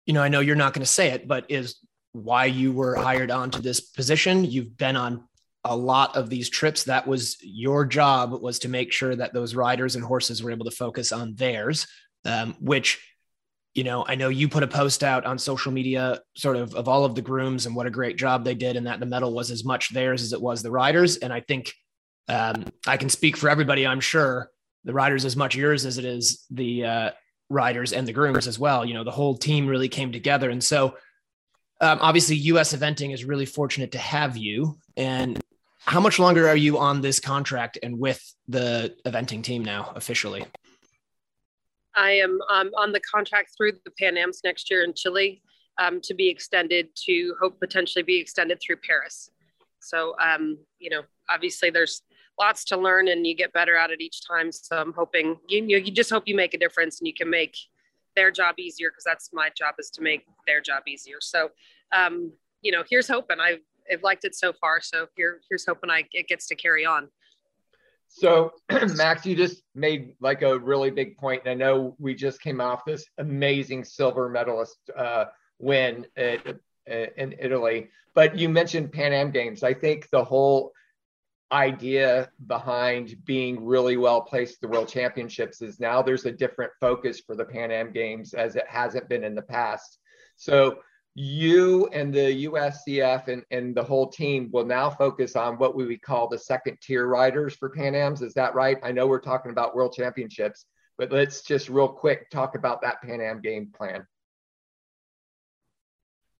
[SPEAKER 1] you know, I know you're not going to say it, but is why you were hired onto this position. You've been on a lot of these trips. That was your job was to make sure that those riders and horses were able to focus on theirs, um, which you know, I know you put a post out on social media, sort of of all of the grooms and what a great job they did, and that the medal was as much theirs as it was the riders. And I think um, I can speak for everybody. I'm sure the riders as much yours as it is the uh, riders and the grooms as well. You know, the whole team really came together, and so um, obviously, U.S. Eventing is really fortunate to have you. And how much longer are you on this contract and with the eventing team now officially?
[SPEAKER 9] I am um, on the contract through the Pan Am's next year in Chile um, to be extended to hope potentially be extended through Paris. So, um, you know, obviously there's lots to learn and you get better at it each time. So I'm hoping you, you, you just hope you make a difference and you can make their job easier because that's my job is to make their job easier. So, um, you know, here's hoping I've, I've liked it so far. So here, here's hoping I, it gets to carry on.
[SPEAKER 2] So, Max, you just made like a really big point, and I know we just came off this amazing silver medalist uh, win at, in Italy. But you mentioned Pan Am Games. I think the whole idea behind being really well placed at the World Championships is now there's a different focus for the Pan Am Games as it hasn't been in the past. So you and the USEF and, and the whole team will now focus on what we would call the second tier riders for Pan Am's. Is that right? I know we're talking about world championships, but let's just real quick talk about that Pan Am game plan.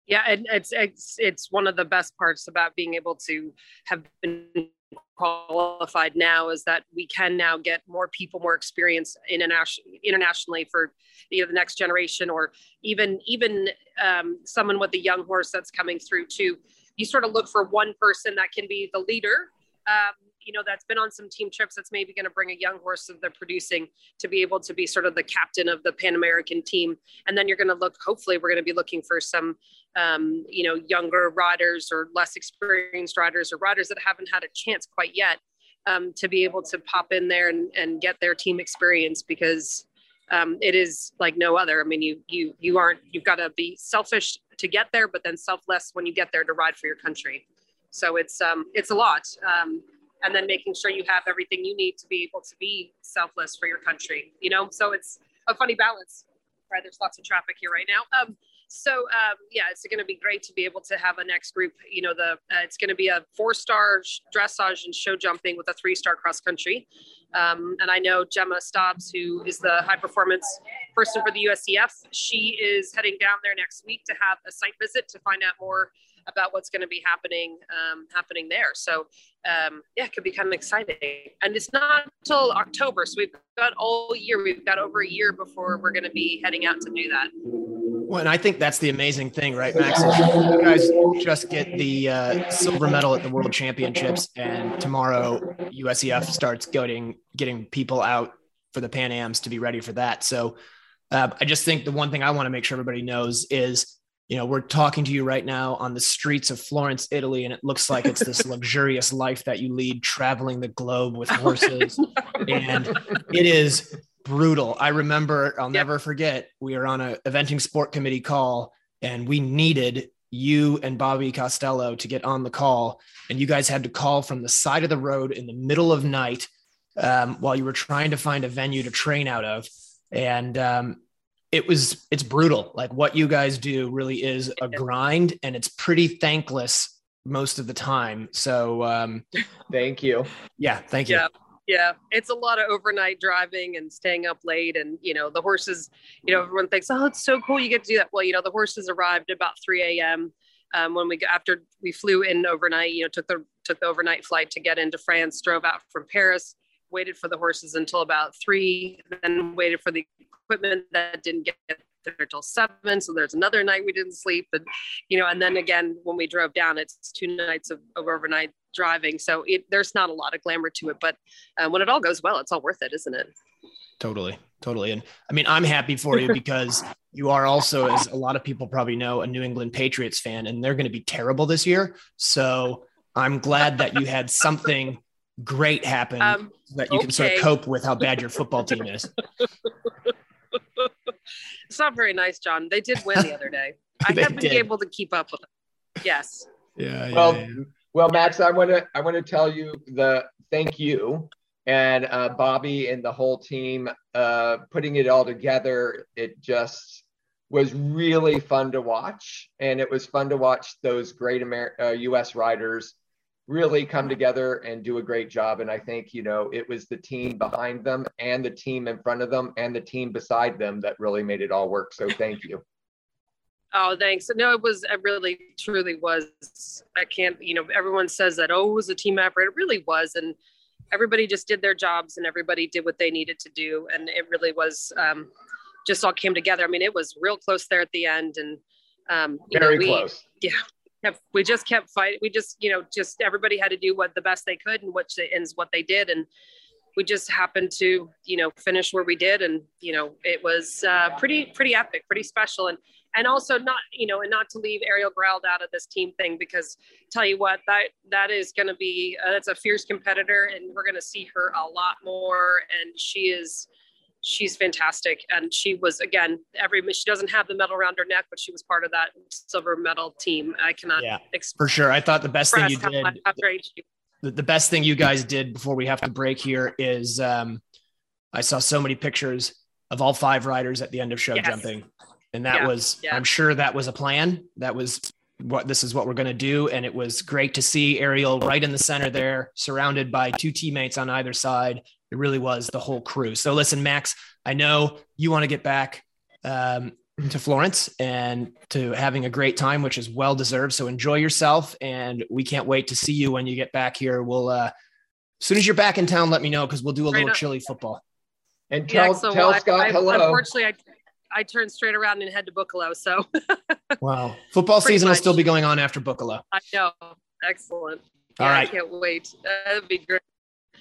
[SPEAKER 9] Yeah, and it's it's it's one of the best parts about being able to have been qualified now is that we can now get more people more experience internationally internationally for you know the next generation or even even um, someone with a young horse that's coming through too. You sort of look for one person that can be the leader um, you know that's been on some team trips that's maybe going to bring a young horse that they're producing to be able to be sort of the captain of the pan american team and then you're going to look hopefully we're going to be looking for some um, you know younger riders or less experienced riders or riders that haven't had a chance quite yet um, to be able to pop in there and, and get their team experience because um, it is like no other. I mean, you you you aren't you've got to be selfish to get there, but then selfless when you get there to ride for your country. So it's um, it's a lot. Um, and then making sure you have everything you need to be able to be selfless for your country. You know, so it's a funny balance. Right, there's lots of traffic here right now. Um, so um, yeah, it's going to be great to be able to have a next group. You know, the uh, it's going to be a four-star dressage and show jumping with a three-star cross country. Um, and I know Gemma Stobbs, who is the high performance person for the USEF, she is heading down there next week to have a site visit to find out more about what's going to be happening um, happening there. So um, yeah, it could be kind of exciting. And it's not until October, so we've got all year. We've got over a year before we're going to be heading out to do that.
[SPEAKER 1] Well, and I think that's the amazing thing, right, Max? You guys just get the uh, silver medal at the World Championships, and tomorrow USEF starts getting getting people out for the Pan Am's to be ready for that. So uh, I just think the one thing I want to make sure everybody knows is you know, we're talking to you right now on the streets of Florence, Italy, and it looks like it's this luxurious life that you lead traveling the globe with horses. and it is brutal. I remember, I'll never forget, we were on a eventing sport committee call and we needed you and Bobby Costello to get on the call. And you guys had to call from the side of the road in the middle of night um, while you were trying to find a venue to train out of. And um, it was it's brutal. Like what you guys do really is a grind and it's pretty thankless most of the time. So um
[SPEAKER 2] thank you.
[SPEAKER 1] yeah thank you.
[SPEAKER 9] Yeah yeah. It's a lot of overnight driving and staying up late and you know the horses you know everyone thinks oh it's so cool you get to do that. Well you know the horses arrived about 3 a.m um, when we after we flew in overnight you know took the took the overnight flight to get into france drove out from paris waited for the horses until about three then waited for the equipment that didn't get there till seven. So there's another night we didn't sleep. And, you know, and then again, when we drove down, it's two nights of, of overnight driving. So it, there's not a lot of glamour to it, but uh, when it all goes well, it's all worth it, isn't it?
[SPEAKER 1] Totally. Totally. And I mean, I'm happy for you because you are also, as a lot of people probably know, a New England Patriots fan, and they're going to be terrible this year. So I'm glad that you had something great happen um, that you okay. can sort of cope with how bad your football team is.
[SPEAKER 9] it's not very nice, John. They did win the other day. I haven't been able to keep up with them. Yes.
[SPEAKER 1] Yeah.
[SPEAKER 2] well,
[SPEAKER 1] yeah.
[SPEAKER 2] well, Max, I want to I want to tell you the thank you and uh, Bobby and the whole team uh, putting it all together. It just was really fun to watch, and it was fun to watch those great Amer- uh, U.S. riders really come together and do a great job. And I think, you know, it was the team behind them and the team in front of them and the team beside them that really made it all work. So thank you.
[SPEAKER 9] Oh, thanks. No, it was, it really truly was. I can't, you know, everyone says that, oh, it was a team effort. It really was. And everybody just did their jobs and everybody did what they needed to do. And it really was um, just all came together. I mean, it was real close there at the end. And, um,
[SPEAKER 2] very
[SPEAKER 9] know, we,
[SPEAKER 2] close.
[SPEAKER 9] Yeah kept we just kept fighting we just you know just everybody had to do what the best they could and which ends what they did. And we just happened to you know finish where we did and you know it was uh, pretty pretty epic pretty special. And and also not you know and not to leave ariel grald out of this team thing because tell you what that that is going to be uh, that's a fierce competitor and we're going to see her a lot more. And she is she's fantastic. And she was again every she doesn't have the medal around her neck, but she was part of that silver medal team. I cannot
[SPEAKER 1] yeah, for sure. I thought the best thing you did. The, the best thing you guys did before we have to break here is um, I saw so many pictures of all five riders at the end of show yes. jumping. And that yeah, was, yeah. I'm sure that was a plan. That was what this is what we're going to do. And it was great to see Ariel right in the center there, surrounded by two teammates on either side, it really was the whole crew. So listen, Max, I know you want to get back um, to Florence and to having a great time, which is well deserved. So enjoy yourself, and we can't wait to see you when you get back here. We'll uh, as soon as you're back in town, let me know because we'll do a little chili football.
[SPEAKER 2] And tell, yeah, so tell well, Scott I, hello.
[SPEAKER 9] Unfortunately, I I turned straight around and head to Boekelo. So
[SPEAKER 1] wow, football season much. will still be going on after Boekelo.
[SPEAKER 9] I know. Excellent. Yeah, All right. I can't wait. That'd be great.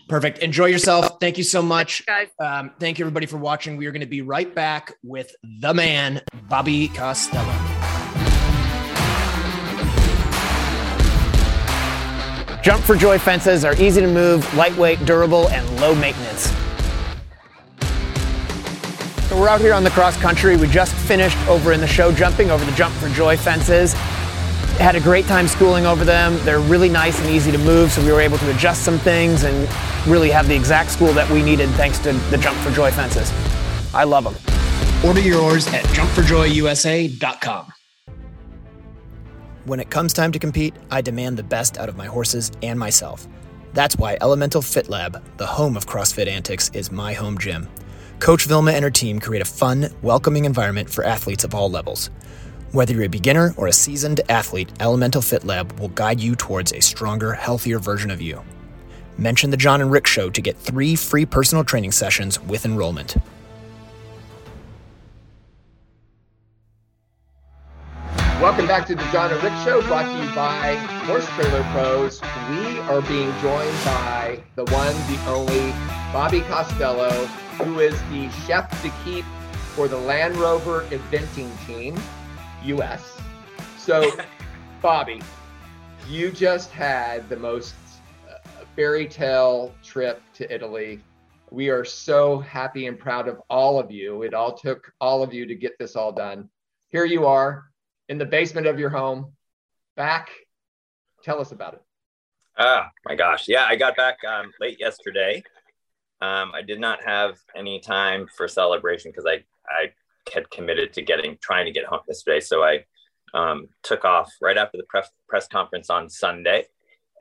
[SPEAKER 1] Perfect. Enjoy yourself. Thank you so much. Um, thank you, everybody, for watching. We are going to be right back with the man, Bobby Costello.
[SPEAKER 3] Jump for Joy fences are easy to move, lightweight, durable, and low maintenance. So we're out here on the cross country. We just finished over in the show jumping over the Jump for Joy fences. Had a great time schooling over them. They're really nice and easy to move, so we were able to adjust some things and really have the exact school that we needed thanks to the Jump for Joy fences. I love them.
[SPEAKER 1] Order yours at jumpforjoyusa.com.
[SPEAKER 3] When it comes time to compete, I demand the best out of my horses and myself. That's why Elemental Fit Lab, the home of CrossFit antics, is my home gym. Coach Vilma and her team create a fun, welcoming environment for athletes of all levels. Whether you're a beginner or a seasoned athlete, Elemental Fit Lab will guide you towards a stronger, healthier version of you. Mention the John and Rick Show to get three free personal training sessions with enrollment.
[SPEAKER 2] Welcome back to the John and Rick Show, brought to you by Horse Trailer Pros. We are being joined by the one, the only Bobby Costello, who is the chef to keep for the Land Rover eventing team, US. So, Bobby, you just had the most uh, fairy tale trip to Italy. We are so happy and proud of all of you. It all took all of you to get this all done. Here you are in the basement of your home, back. Tell us about it.
[SPEAKER 10] Oh my gosh. Yeah, I got back um, late yesterday. Um, I did not have any time for celebration because I, I had committed to getting, trying to get home yesterday. So I um, took off right after the press, press conference on Sunday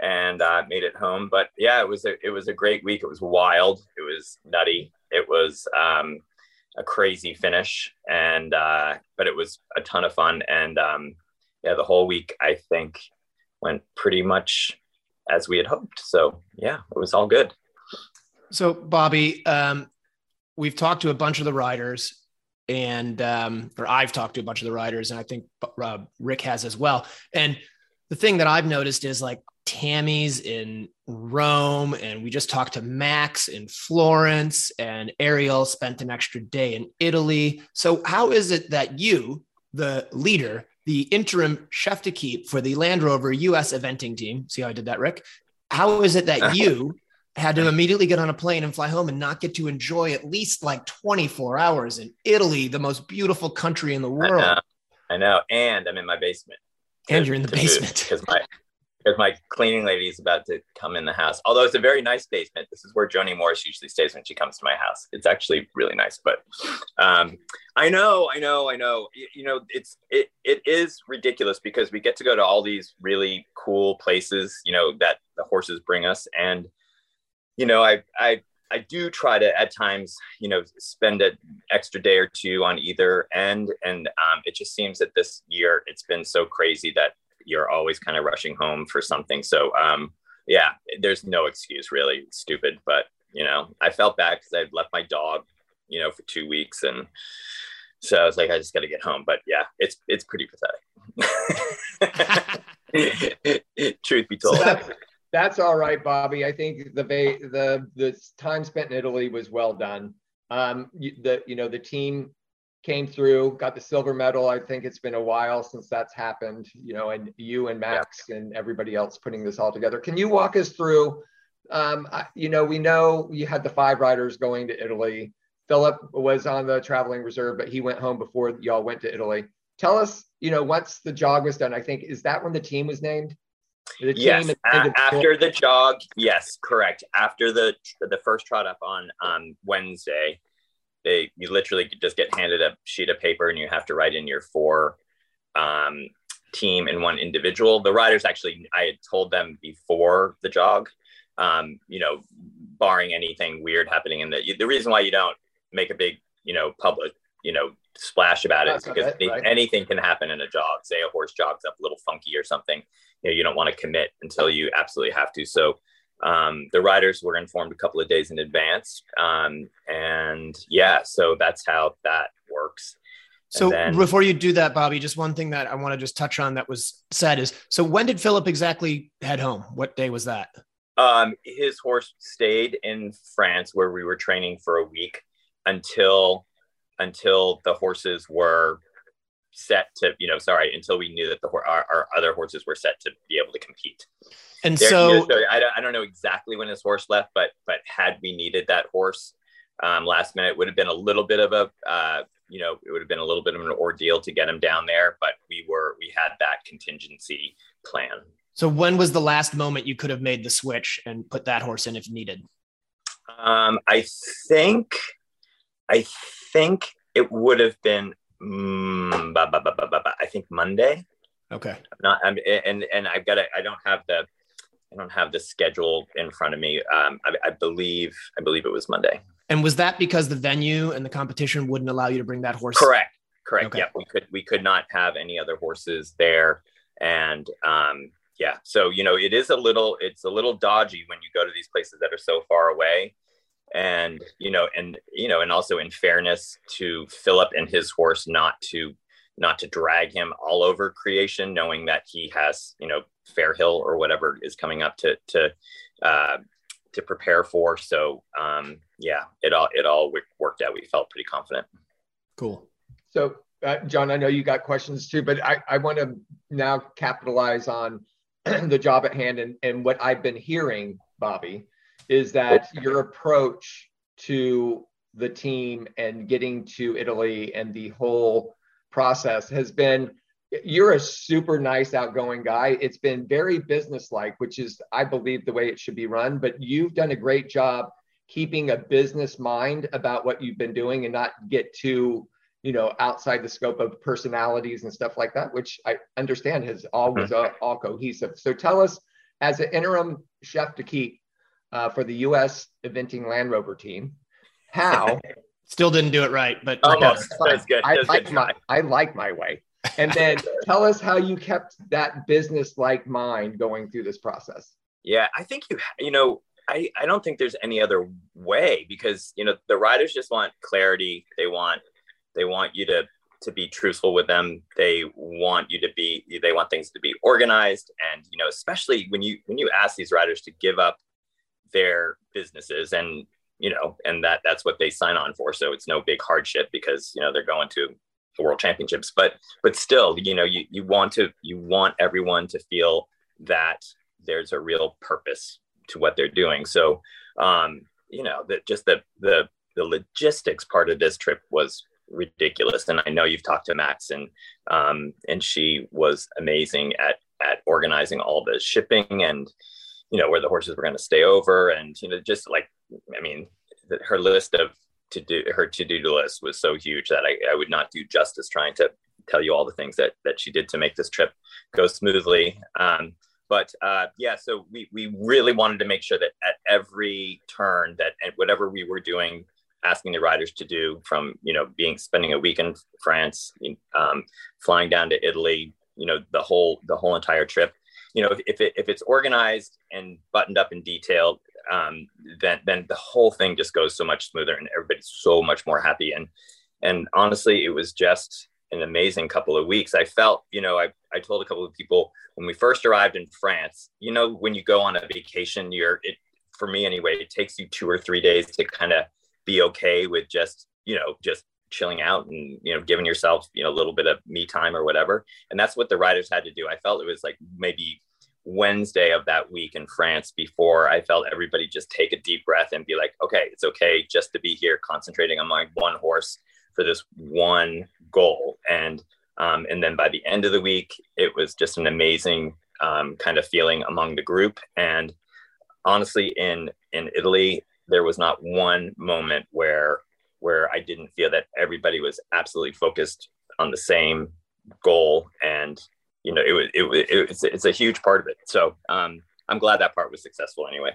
[SPEAKER 10] and uh, made it home. But yeah, it was a, it was a great week. It was wild. It was nutty. It was um, a crazy finish, and uh, but it was a ton of fun. And um, yeah, the whole week I think went pretty much as we had hoped. So yeah, it was all good.
[SPEAKER 1] So Bobby, um, we've talked to a bunch of the riders, and um, or I've talked to a bunch of the riders, and I think uh, Rick has as well. And the thing that I've noticed is like Tamie's in Rome, and we just talked to Max in Florence, and Ariel spent an extra day in Italy. So, how is it that you, the leader, the interim chef d'equipe for the Land Rover US eventing team, see how I did that, Rick? How is it that you had to immediately get on a plane and fly home and not get to enjoy at least like 24 hours in Italy, the most beautiful country in the world?
[SPEAKER 10] I know, I know. and I'm in my basement.
[SPEAKER 1] And you're in the basement
[SPEAKER 10] because my because my cleaning lady is about to come in the house. Although it's a very nice basement. This is where Joni Morris usually stays when she comes to my house. It's actually really nice. But um, I know, I know, I know. You, you know, it's it it is ridiculous because we get to go to all these really cool places. You know that the horses bring us, and you know, I I I do try to at times, you know, spend an extra day or two on either end, and um, it just seems that this year it's been so crazy that you're always kind of rushing home for something. So um, yeah, there's no excuse really. It's stupid, but you know, I felt bad because I had left my dog, you know, for two weeks, and so I was like, I just got to get home. But yeah, it's it's pretty pathetic. Truth be told.
[SPEAKER 2] So that's, that's all right, Bobby. I think the the the time spent in Italy was well done. Um, the you know the team came through, got the silver medal. I think it's been a while since that's happened, you know, and you and Max yeah. and everybody else putting this all together. Can you walk us through? Um, I, you know, we know you had the five riders going to Italy. Philip was on the traveling reserve, but he went home before y'all went to Italy. Tell us, you know, once the jog was done, I think, is that when the team was named?
[SPEAKER 10] The yes, a- after the jog, yes, correct. After the the first trot up on on Wednesday, they you literally just get handed a sheet of paper and you have to write in your four um, team and one individual. The riders actually, I had told them before the jog, um, you know, barring anything weird happening in the the reason why you don't make a big, you know, public, you know, splash about it because right? anything can happen in a jog. Say a horse jogs up a little funky or something, you know, you don't want to commit until you absolutely have to. So um, the riders were informed a couple of days in advance. Um, and yeah, so that's how that works.
[SPEAKER 1] So then, before you do that, Bobby, just one thing that I want to just touch on that was said is so when did Philip exactly head home? What day was that?
[SPEAKER 10] Um, his horse stayed in France where we were training for a week until until the horses were set to you know sorry until we knew that the our, our other horses were set to be able to compete
[SPEAKER 1] and there, so
[SPEAKER 10] I, don't, I don't know exactly when his horse left but but had we needed that horse um, last minute. Would have been a little bit of a, uh, you know, it would have been a little bit of an ordeal to get him down there, but we were, we had that contingency plan.
[SPEAKER 1] So when was the last moment you could have made the switch and put that horse in if needed?
[SPEAKER 10] Um, I think, I think it would have been, mm, bah, bah, bah, I think Monday.
[SPEAKER 1] Okay.
[SPEAKER 10] Not, I'm, and and I've got I don't have the, I don't have the schedule in front of me. Um, I, I believe, I believe it was Monday.
[SPEAKER 1] And was that because the venue and the competition wouldn't allow you to bring that horse?
[SPEAKER 10] Correct. Correct.
[SPEAKER 1] Okay.
[SPEAKER 10] Yeah, we could we could not have any other horses there, and um, yeah, so you know it is a little it's a little dodgy when you go to these places that are so far away, and you know and you know and also in fairness to Philip and his horse not to not to drag him all over creation, knowing that he has you know Fairhill or whatever is coming up to to uh, to prepare for. So um, yeah, it all it all worked out. We felt pretty confident.
[SPEAKER 1] Cool.
[SPEAKER 2] So uh, John, I know you got questions too, but I, I want to now capitalize on the job at hand and, and what I've been hearing, Bobby, is that your approach to the team and getting to Italy and the whole process has been you're a super nice outgoing guy. It's been very businesslike which is i believe the way it should be run but you've done a great job keeping a business mind about what you've been doing and not get too you know outside the scope of personalities and stuff like that which i understand has always uh, all cohesive. So tell us as an interim chef d'equipe uh, for the us eventing land rover team. How?
[SPEAKER 1] Still didn't do it right but
[SPEAKER 10] almost that's good
[SPEAKER 2] I, like my, I like my way. And then tell us how you kept that business like mind going through this process.
[SPEAKER 10] Yeah i think you you know I, I don't think there's any other way because you know the riders just want clarity. They want they want you to to be truthful with them. They want you to be they want things to be organized. And you know especially when you when you ask these riders to give up their businesses and you know and that that's what they sign on for. So it's no big hardship because you know they're going to the world championships. But but still you know you, you want to you want everyone to feel that there's a real purpose to what they're doing. So um you know that just the the the logistics part of this trip was ridiculous. And i know you've talked to max and um and she was amazing at at organizing all the shipping and you know where the horses were going to stay over and you know just like i mean her list of to do her to-do list was so huge that I, I would not do justice trying to tell you all the things that that she did to make this trip go smoothly. Um, but uh, yeah, so we we really wanted to make sure that at every turn that and whatever we were doing, asking the riders to do from you know being spending a week in France, um, flying down to Italy, you know the whole the whole entire trip. You know if if, it, if it's organized and buttoned up and detailed, um, then then the whole thing just goes so much smoother and everybody's so much more happy. And and honestly, it was just an amazing couple of weeks. I felt, you know, I, I told a couple of people when we first arrived in France, you know, when you go on a vacation, you're it for me anyway, it takes you two or three days to kind of be okay with just, you know, just chilling out and you know giving yourself you know a little bit of me time or whatever and that's what the riders had to do i felt it was like maybe Wednesday of that week in France before I felt everybody just take a deep breath and be like, okay, it's okay just to be here, concentrating on my one horse for this one goal. And um, and then by the end of the week, it was just an amazing um, kind of feeling among the group. And honestly, in in Italy, there was not one moment where where I didn't feel that everybody was absolutely focused on the same goal and you know, it was, it, it, it's, it's a huge part of it. So um, I'm glad that part was successful anyway.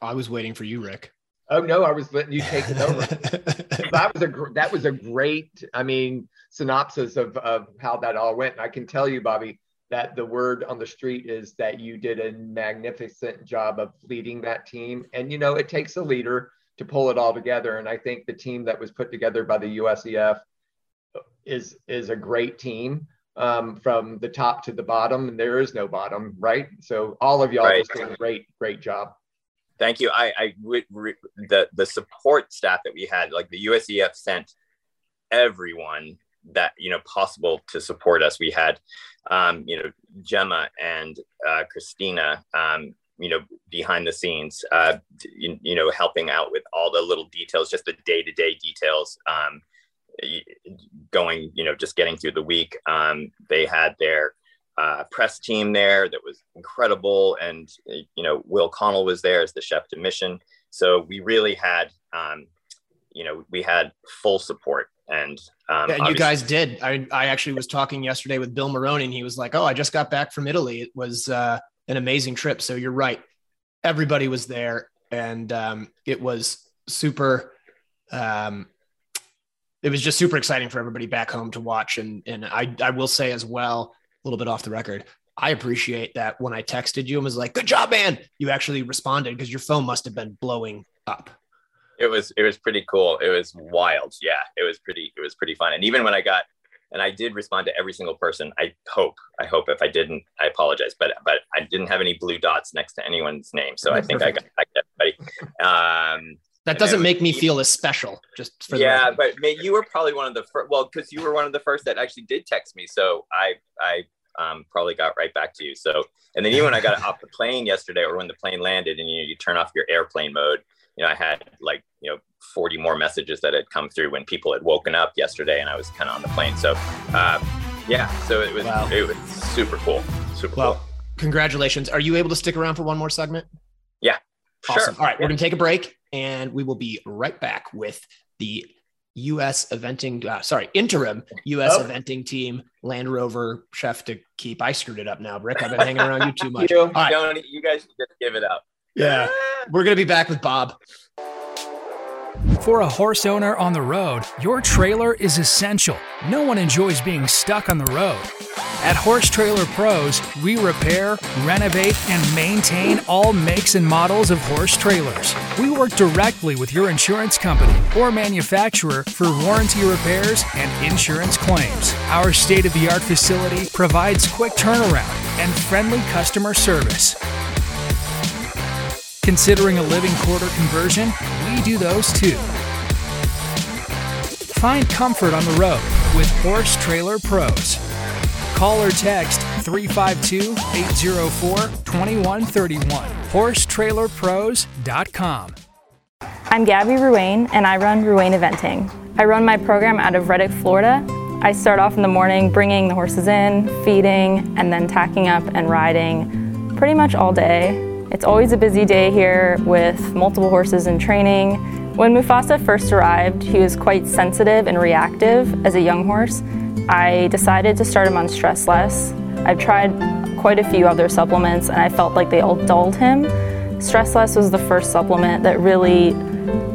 [SPEAKER 1] I was waiting for you, Rick.
[SPEAKER 2] Oh no, I was letting you take it over. that was a that was a great, I mean, synopsis of of how that all went. And I can tell you, Bobby, that the word on the street is that you did a magnificent job of leading that team. And you know, it takes a leader to pull it all together. And I think the team that was put together by the USEF is is a great team um, from the top to the bottom, and there is no bottom, right? So all of y'all right. just a great, great job.
[SPEAKER 10] Thank you. I, I re, the the support staff that we had, like the USEF sent everyone that you know possible to support us. We had, um, you know, Gemma and uh, Christina, um, you know, behind the scenes, uh, you, you, know, helping out with all the little details, just the day to day details. Um, going, you know, just getting through the week. Um, they had their uh, press team there that was incredible, and you know, Will Connell was there as the chef de mission. So we really had, um, you know, we had full support. And, um,
[SPEAKER 1] yeah, you guys did. I, I actually was talking yesterday with Bill Moroney, and he was like, "Oh, I just got back from Italy. It was uh, an amazing trip." So you're right. Everybody was there, and um, it was super. Um, it was just super exciting for everybody back home to watch. And and I I will say as well, a little bit off the record, I appreciate that when I texted you and was like, "Good job, man," you actually responded because your phone must have been blowing up.
[SPEAKER 10] It was it was pretty cool. It was wild. Yeah, it was pretty it was pretty fun. And even when I got and I did respond to every single person. I hope I hope if I didn't, I apologize. But but I didn't have any blue dots next to anyone's name, so I think I got, I got everybody. Um,
[SPEAKER 1] that doesn't make me feel as special. Just for that.
[SPEAKER 10] yeah, but you were probably one of the first. Well, because you were one of the first that actually did text me, so I I um, probably got right back to you. So, and then even when I got off the plane yesterday, or when the plane landed, and you know, you turn off your airplane mode, you know, I had like you know 40 more messages that had come through when people had woken up yesterday, and I was kind of on the plane. So, uh, yeah, so it was wow. it was super cool, super well, cool.
[SPEAKER 1] Congratulations! Are you able to stick around for one more segment?
[SPEAKER 10] Yeah,
[SPEAKER 1] awesome. Sure. All right, we're gonna take a break, and we will be right back with the U.S. eventing, uh, sorry, interim U.S. Oh. eventing team, Land Rover chef to keep. I screwed it up now, Rick. I've been hanging around you too much.
[SPEAKER 10] you, All right. Don't, you guys just give it up.
[SPEAKER 1] Yeah, we're gonna be back with Bob.
[SPEAKER 5] For a horse owner on the road, your trailer is essential. No one enjoys being stuck on the road. At Horse Trailer Pros, we repair, renovate, and maintain all makes and models of horse trailers. We work directly with your insurance company or manufacturer for warranty repairs and insurance claims. Our state of the art facility provides quick turnaround and friendly customer service. Considering a living quarter conversion? We do those too. Find comfort on the road with Horse Trailer Pros. Call or text 352 804 2131. HorseTrailerPros.com.
[SPEAKER 6] I'm Gabby Ruane, and I run Ruane Eventing. I run my program out of Reddick, Florida. I start off in the morning bringing the horses in, feeding, and then tacking up and riding pretty much all day. It's always a busy day here with multiple horses in training. When Mufasa first arrived, he was quite sensitive and reactive as a young horse, I decided to start him on Stress Less. I've tried quite a few other supplements and I felt like they all dulled him. Stress Less was the first supplement that really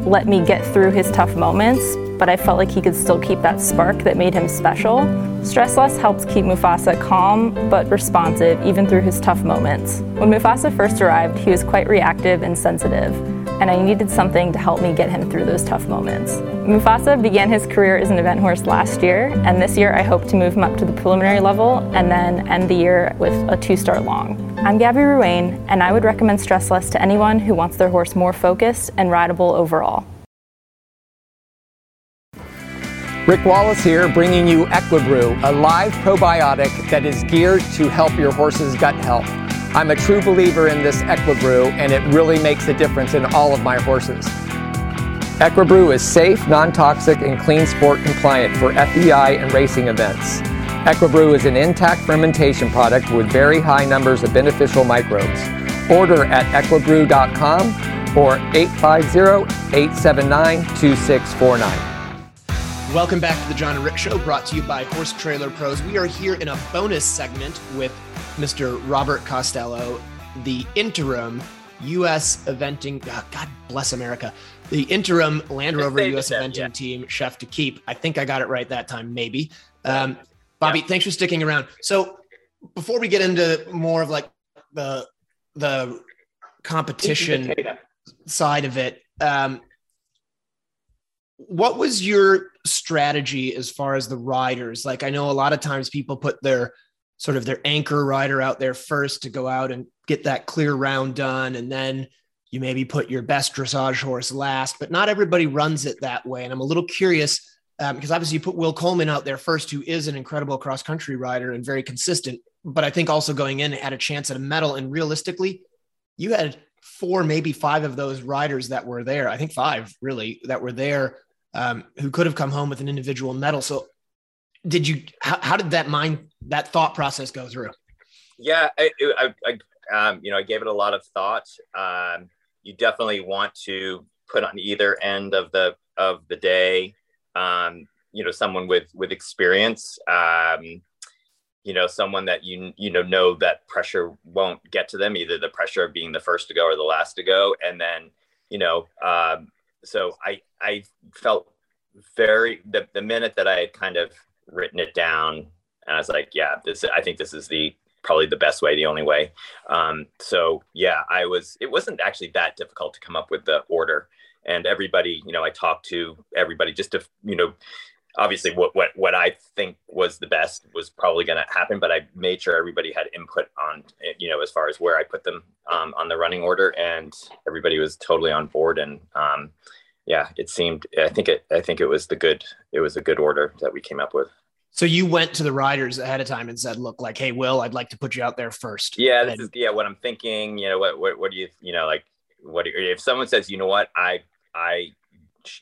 [SPEAKER 6] let me get through his tough moments, but I felt like he could still keep that spark that made him special. Stress Less helps keep Mufasa calm but responsive even through his tough moments. When Mufasa first arrived, he was quite reactive and sensitive and I needed something to help me get him through those tough moments. Mufasa began his career as an event horse last year, and this year I hope to move him up to the preliminary level and then end the year with a two star long. I'm Gabby Ruane, and I would recommend Stress Less to anyone who wants their horse more focused and rideable overall.
[SPEAKER 4] Rick Wallace here, bringing you Equibrew, a live probiotic that is geared to help your horse's gut health. I'm a true believer in this Equibrew, and it really makes a difference in all of my horses. Equibrew is safe, non-toxic, and clean sport compliant for FEI and racing events. Equibrew is an intact fermentation product with very high numbers of beneficial microbes. Order at equibrew.com or 850-879-2649.
[SPEAKER 1] Welcome back to the John and Rick Show, brought to you by Horse Trailer Pros. We are here in a bonus segment with Mr. Robert Costello, the interim U.S. eventing, oh, God bless America, the interim Land Rover U.S. eventing yeah. team chef d'equipe. I think I got it right that time, maybe. Um, Bobby, yeah. thanks for sticking around. So before we get into more of like the the competition side of it, um, what was your strategy as far as the riders? Like, I know a lot of times people put their sort of their anchor rider out there first to go out and get that clear round done. And then you maybe put your best dressage horse last, but not everybody runs it that way. And I'm a little curious um, because obviously you put Will Coleman out there first, who is an incredible cross country rider and very consistent, but I think also going in had a chance at a medal. And realistically, you had four, maybe five of those riders that were there. I think five really that were there um, who could have come home with an individual medal. So, did you? How, how did that mind that thought process go through?
[SPEAKER 10] Yeah, I, I, I um, you know, I gave it a lot of thought. Um, you definitely want to put on either end of the of the day. Um, you know, someone with with experience. Um, you know someone that you you know know that pressure won't get to them either the pressure of being the first to go or the last to go and then you know um, so i i felt very the, the minute that i had kind of written it down and i was like yeah this i think this is the probably the best way the only way um, so yeah i was it wasn't actually that difficult to come up with the order and everybody you know i talked to everybody just to you know obviously what what what I think was the best was probably going to happen, but I made sure everybody had input on you know as far as where I put them um, on the running order, and everybody was totally on board. And um, yeah, it seemed I think it I think it was the good it was a good order that we came up with.
[SPEAKER 1] So you went to the riders ahead of time and said, "Look, like, hey, Will, I'd like to put you out there first.
[SPEAKER 10] Yeah, this is yeah what I'm thinking. You know, what what what do you you know like what if someone says, you know what, I I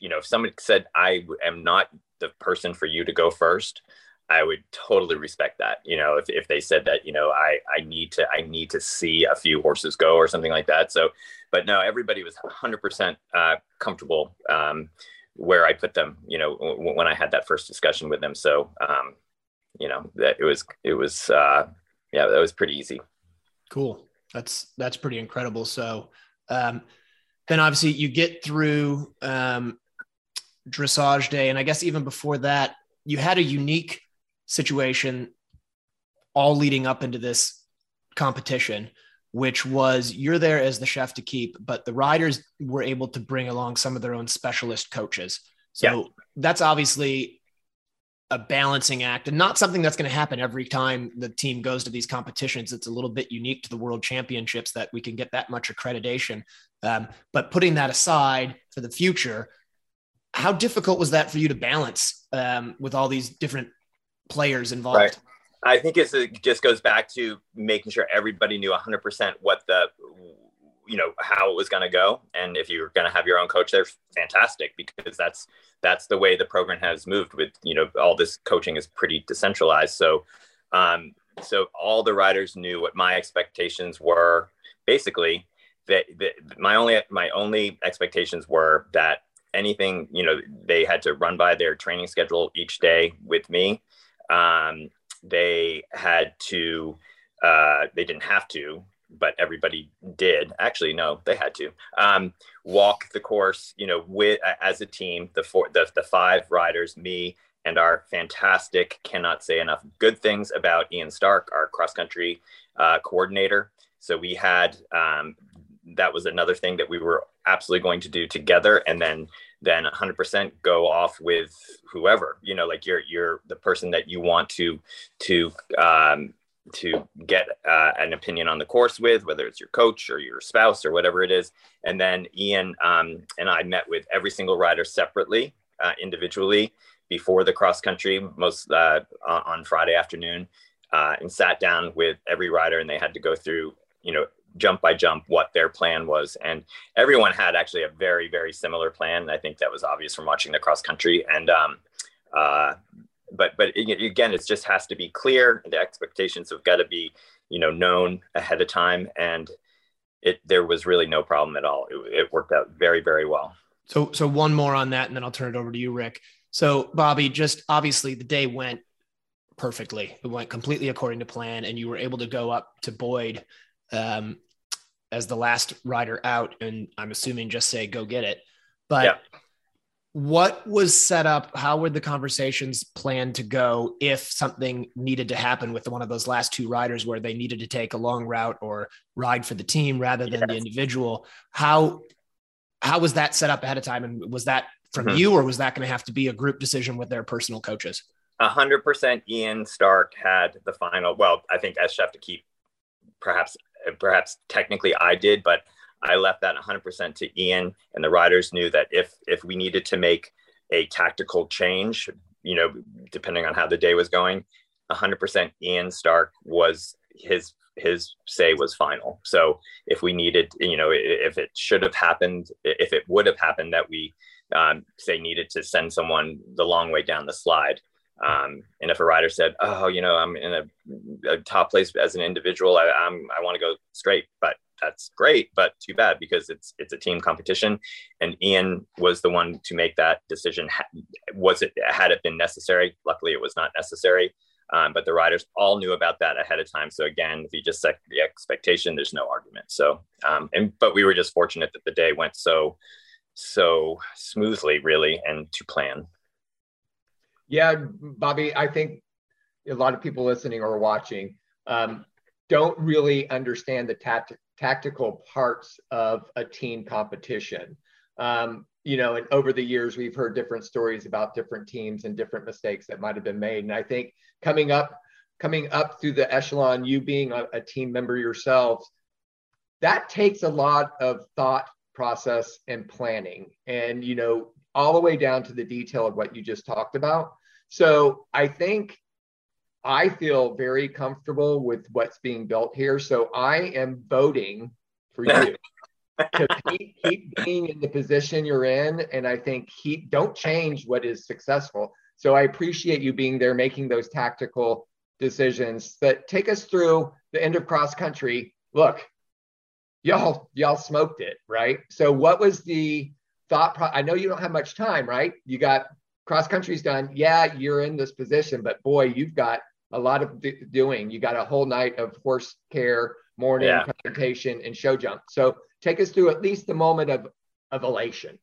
[SPEAKER 10] you know if someone said I am not the person for you to go first i would totally respect that you know if, if they said that you know i i need to i need to see a few horses go or something like that so but no everybody was 100% uh, comfortable um, where i put them you know w- when i had that first discussion with them. So um, you know that it was it was uh, yeah that was pretty easy.
[SPEAKER 1] Cool. That's that's pretty incredible. So um, then obviously you get through um, dressage day. And I guess even before that, you had a unique situation all leading up into this competition, which was you're there as the chef d'equipe, but the riders were able to bring along some of their own specialist coaches. So yeah. that's obviously a balancing act and not something that's going to happen every time the team goes to these competitions. It's a little bit unique to the world championships that we can get that much accreditation. Um, but putting that aside for the future, how difficult was that for you to balance um, with all these different players involved?
[SPEAKER 10] Right. I think it just goes back to making sure everybody knew 100% what the, you know, how it was going to go. And if you're going to have your own coach there, fantastic, because that's, that's the way the program has moved with, you know, all this coaching is pretty decentralized. So, um, so all the riders knew what my expectations were basically that, that my only, my only expectations were that anything you know they had to run by their training schedule each day with me um, they had to uh, they didn't have to but everybody did. Actually no they had to um, walk the course you know with as a team. The four the, the five riders me and our fantastic cannot say enough good things about ian stark our cross country uh, coordinator. So we had um, that was another thing that we were absolutely going to do together. And then then 100% go off with whoever you know like you're you're the person that you want to to um, to get uh, an opinion on the course with whether it's your coach or your spouse or whatever it is. And then ian um, and i met with every single rider separately uh, individually before the cross country most uh, on friday afternoon uh, and sat down with every rider and they had to go through you know jump by jump what their plan was. And everyone had actually a very very similar plan. I think that was obvious from watching the cross country. And um, uh, but but again it just has to be clear. The expectations have got to be you know known ahead of time. And it there was really no problem at all. It, it worked out very very well.
[SPEAKER 1] So so one more on that and then i'll turn it over to you rick. So bobby just obviously the day went perfectly. It went completely according to plan and you were able to go up to boyd um, as the last rider out, and I'm assuming just say go get it. But yeah. what was set up? How were the conversations planned to go if something needed to happen with one of those last two riders where they needed to take a long route or ride for the team rather than yes. the individual? How how was that set up ahead of time, and was that from mm-hmm. you, or was that going to have to be a group decision with their personal coaches?
[SPEAKER 10] A hundred percent. Ian Stark had the final. Well, I think as chef d'equipe, perhaps perhaps technically I did, but I left that 100% to Ian, and the riders knew that if if we needed to make a tactical change, you know, depending on how the day was going, 100% Ian Stark was his his say was final. So if we needed, you know, if it should have happened, if it would have happened that we um, say needed to send someone the long way down the slide. Um, and if a rider said, "Oh, you know, I'm in a, a top place as an individual, I, I'm I want to go straight," but that's great, but too bad because it's it's a team competition, and Ian was the one to make that decision. Was it had it been necessary? Luckily, it was not necessary. Um, but the riders all knew about that ahead of time. So again, if you just set the expectation, there's no argument. So, um, and but we were just fortunate that the day went so so smoothly, really, and to plan.
[SPEAKER 2] Yeah, Bobby, I think a lot of people listening or watching um, don't really understand the tact- tactical parts of a team competition. Um, you know, and over the years, we've heard different stories about different teams and different mistakes that might have been made. And I think coming up, coming up through the echelon, you being a, a team member yourselves, that takes a lot of thought process and planning and you know all the way down to the detail of what you just talked about. So i think i feel very comfortable with what's being built here. So i am voting for you to keep, keep being in the position you're in. And i think keep don't change what is successful. So i appreciate you being there making those tactical decisions that take us through the end of cross country. Look y'all y'all smoked it, right? So what was the thought? Pro- I know you don't have much time, right? You got cross country's done. Yeah, you're in this position, but boy, you've got a lot of d- doing. You got a whole night of horse care, morning yeah. presentation, and show jump. So take us through at least the moment of of elation.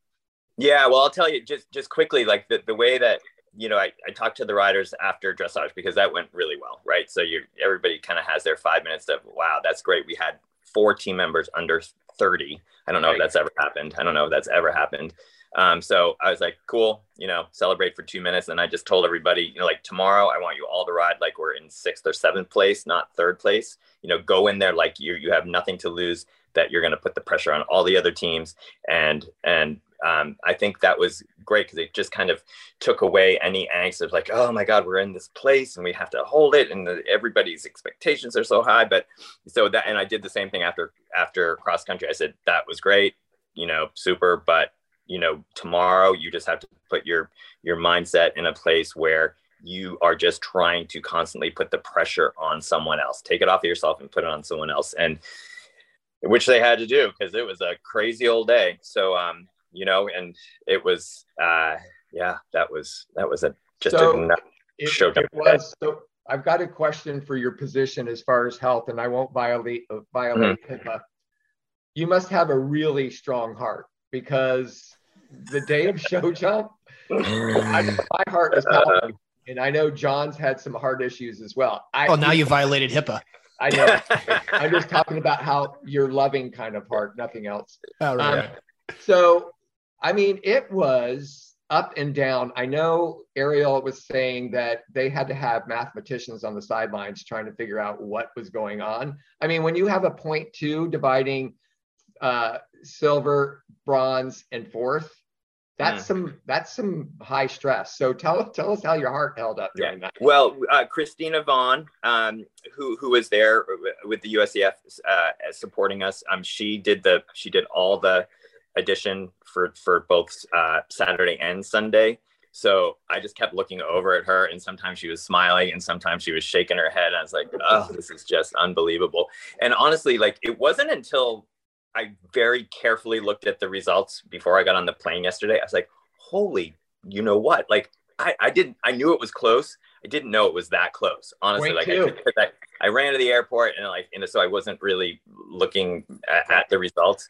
[SPEAKER 10] Yeah, well, I'll tell you just just quickly, like the, the way that you know, I, I talked to the riders after dressage because that went really well, right? So you everybody kind of has their five minutes of wow, that's great. We had four team members under 30. I don't know right. if that's ever happened. I don't know if that's ever happened. Um, so I was like, cool, you know, celebrate for two minutes. And I just told everybody, you know, like tomorrow, I want you all to ride like we're in sixth or seventh place, not third place. You know, go in there like you you have nothing to lose. That you're going to put the pressure on all the other teams, and and um, I think that was great because it just kind of took away any angst of like, oh my God, we're in this place and we have to hold it, and the, everybody's expectations are so high. But so that, and I did the same thing after after cross country. I said that was great, you know, super, but you know, tomorrow you just have to put your your mindset in a place where you are just trying to constantly put the pressure on someone else. Take it off of yourself and put it on someone else, and which they had to do because it was a crazy old day. So um, you know, and it was, uh, yeah, that was, that was a, just so a
[SPEAKER 2] it, show it was, so I've got a question for your position as far as health, and I won't violate, uh, violate mm-hmm. HIPAA. You must have a really strong heart because the day of show jump, I, my heart was pounding. And I know John's had some heart issues as well. I,
[SPEAKER 1] oh, now you violated HIPAA.
[SPEAKER 2] I know. I'm just talking about how you're loving kind of heart, nothing else. Oh, right. Um, so I mean, it was up and down. I know Ariel was saying that they had to have mathematicians on the sidelines trying to figure out what was going on. I mean, when you have a point two dividing uh, silver, bronze, and fourth, that's mm. some that's some high stress. So tell tell us how your heart held up during yeah. that.
[SPEAKER 10] Well, uh, Christina Vaughn, um, who who was there with the USEF uh, supporting us, um, she did the she did all the edition for for both uh, Saturday and Sunday. So I just kept looking over at her, and sometimes she was smiling, and sometimes she was shaking her head. I was like, "Oh, this is just unbelievable." And honestly, like it wasn't until I very carefully looked at the results before I got on the plane yesterday. I was like, "Holy, you know what? Like I, I didn't. I knew it was close. I didn't know it was that close. Honestly, like I, I, I, ran to the airport, and like, and so I wasn't really looking at, at the results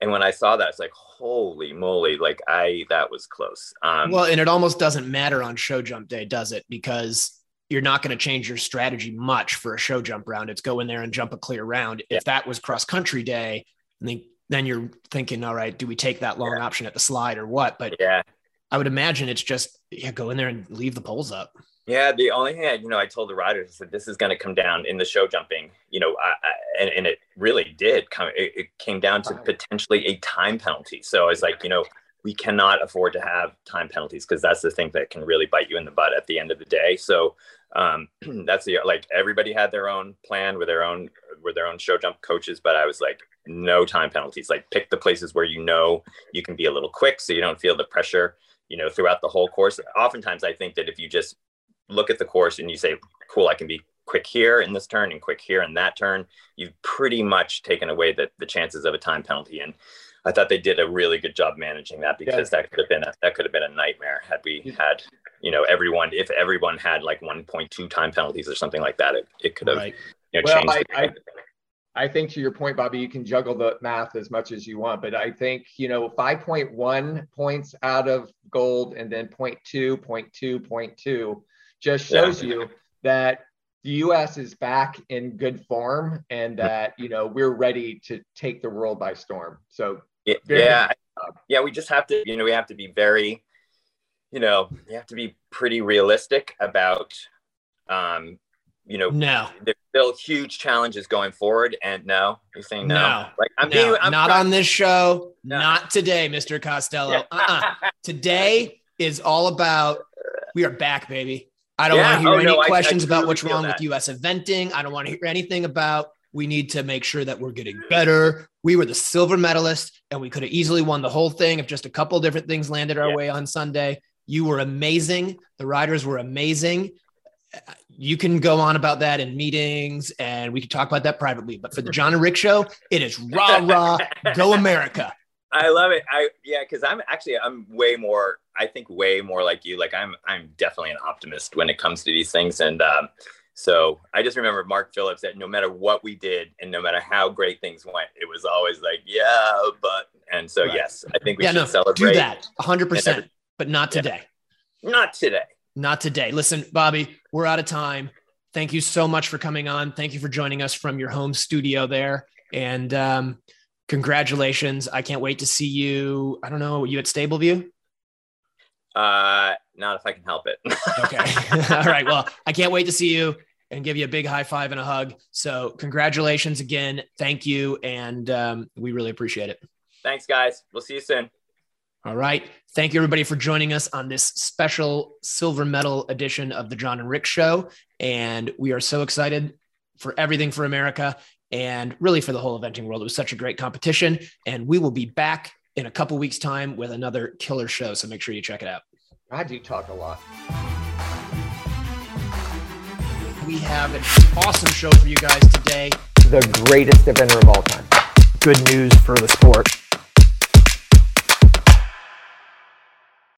[SPEAKER 10] and when I saw that, it's like, holy moly, like I that was close.
[SPEAKER 1] Um, well, and it almost doesn't matter on show jump day, does it? Because you're not going to change your strategy much for a show jump round. It's go in there and jump a clear round. Yeah. If that was cross country day, then then you're thinking, all right, do we take that long yeah. option at the slide or what? But
[SPEAKER 10] yeah,
[SPEAKER 1] I would imagine it's just yeah, go in there and leave the poles up.
[SPEAKER 10] Yeah, the only thing I, you know, I told the riders is that this is going to come down in the show jumping, you know, I, I, and, and it really did come. It, it, came down to potentially a time penalty. So I was like, you know, we cannot afford to have time penalties because that's the thing that can really bite you in the butt at the end of the day. So um, that's the like everybody had their own plan with their own with their own show jump coaches, but I was like, no time penalties. Like pick the places where you know you can be a little quick, so you don't feel the pressure. You know, throughout the whole course. Oftentimes, I think that if you just look at the course and you say, "Cool, I can be quick here in this turn and quick here in that turn," you've pretty much taken away the the chances of a time penalty. And I thought they did a really good job managing that because yeah. that could have been a, that could have been a nightmare had we had you know everyone if everyone had like 1.2 time penalties or something like that it, it could have right. you know,
[SPEAKER 2] well, changed. I, I, I think to your point, Bobby, you can juggle the math as much as you want, but I think you know 5.1 points out of gold and then 0.2, 0.2, 0.2 just shows yeah. you that the U.S. is back in good form and that you know we're ready to take the world by storm. So
[SPEAKER 10] yeah, yeah, yeah, we just have to you know we have to be very you know you have to be pretty realistic about um you know
[SPEAKER 1] no
[SPEAKER 10] there's still huge challenges going forward and no you're saying no,
[SPEAKER 1] no.
[SPEAKER 10] like
[SPEAKER 1] i'm, no, being, I'm not trying- on this show no. not today mr costello uh-uh. today is all about we are back baby I don't yeah. want to hear oh, any no, questions I, I about what's wrong that. with US eventing. I don't want to hear anything about we need to make sure that we're getting better. We were the silver medalist and we could have easily won the whole thing if just a couple different things landed our yeah. way on Sunday. You were amazing. The riders were amazing. You can go on about that in meetings and we can talk about that privately. But for the John and Rick show, it is rah, rah, go America.
[SPEAKER 10] I love it. I yeah, because I'm actually I'm way more. I think way more like you. Like I'm I'm definitely an optimist when it comes to these things. And um, so I just remember Mark Phillips that no matter what we did and no matter how great things went, it was always like yeah, but. And so right. yes, I think we yeah, should no, celebrate.
[SPEAKER 1] Do that 100, percent but not today.
[SPEAKER 10] Yeah. Not today.
[SPEAKER 1] Not today. Listen, Bobby, we're out of time. Thank you so much for coming on. Thank you for joining us from your home studio there. And um, congratulations. I can't wait to see you. I don't know, you at Stableview?
[SPEAKER 10] Uh, not if I can help it.
[SPEAKER 1] okay. All right. Well, I can't wait to see you and give you a big high five and a hug. So, congratulations again. Thank you. And um, we really appreciate it.
[SPEAKER 10] Thanks, guys. We'll see you soon.
[SPEAKER 1] All right. Thank you, everybody, for joining us on this special silver medal edition of the John and Rick Show. And we are so excited for everything for America and really for the whole eventing world. It was such a great competition. And we will be back in a couple weeks' time with another killer show. So make sure you check it out.
[SPEAKER 2] I do talk a lot.
[SPEAKER 1] We have an awesome show for you guys today.
[SPEAKER 4] The greatest eventer of all time.
[SPEAKER 1] Good news for the sport.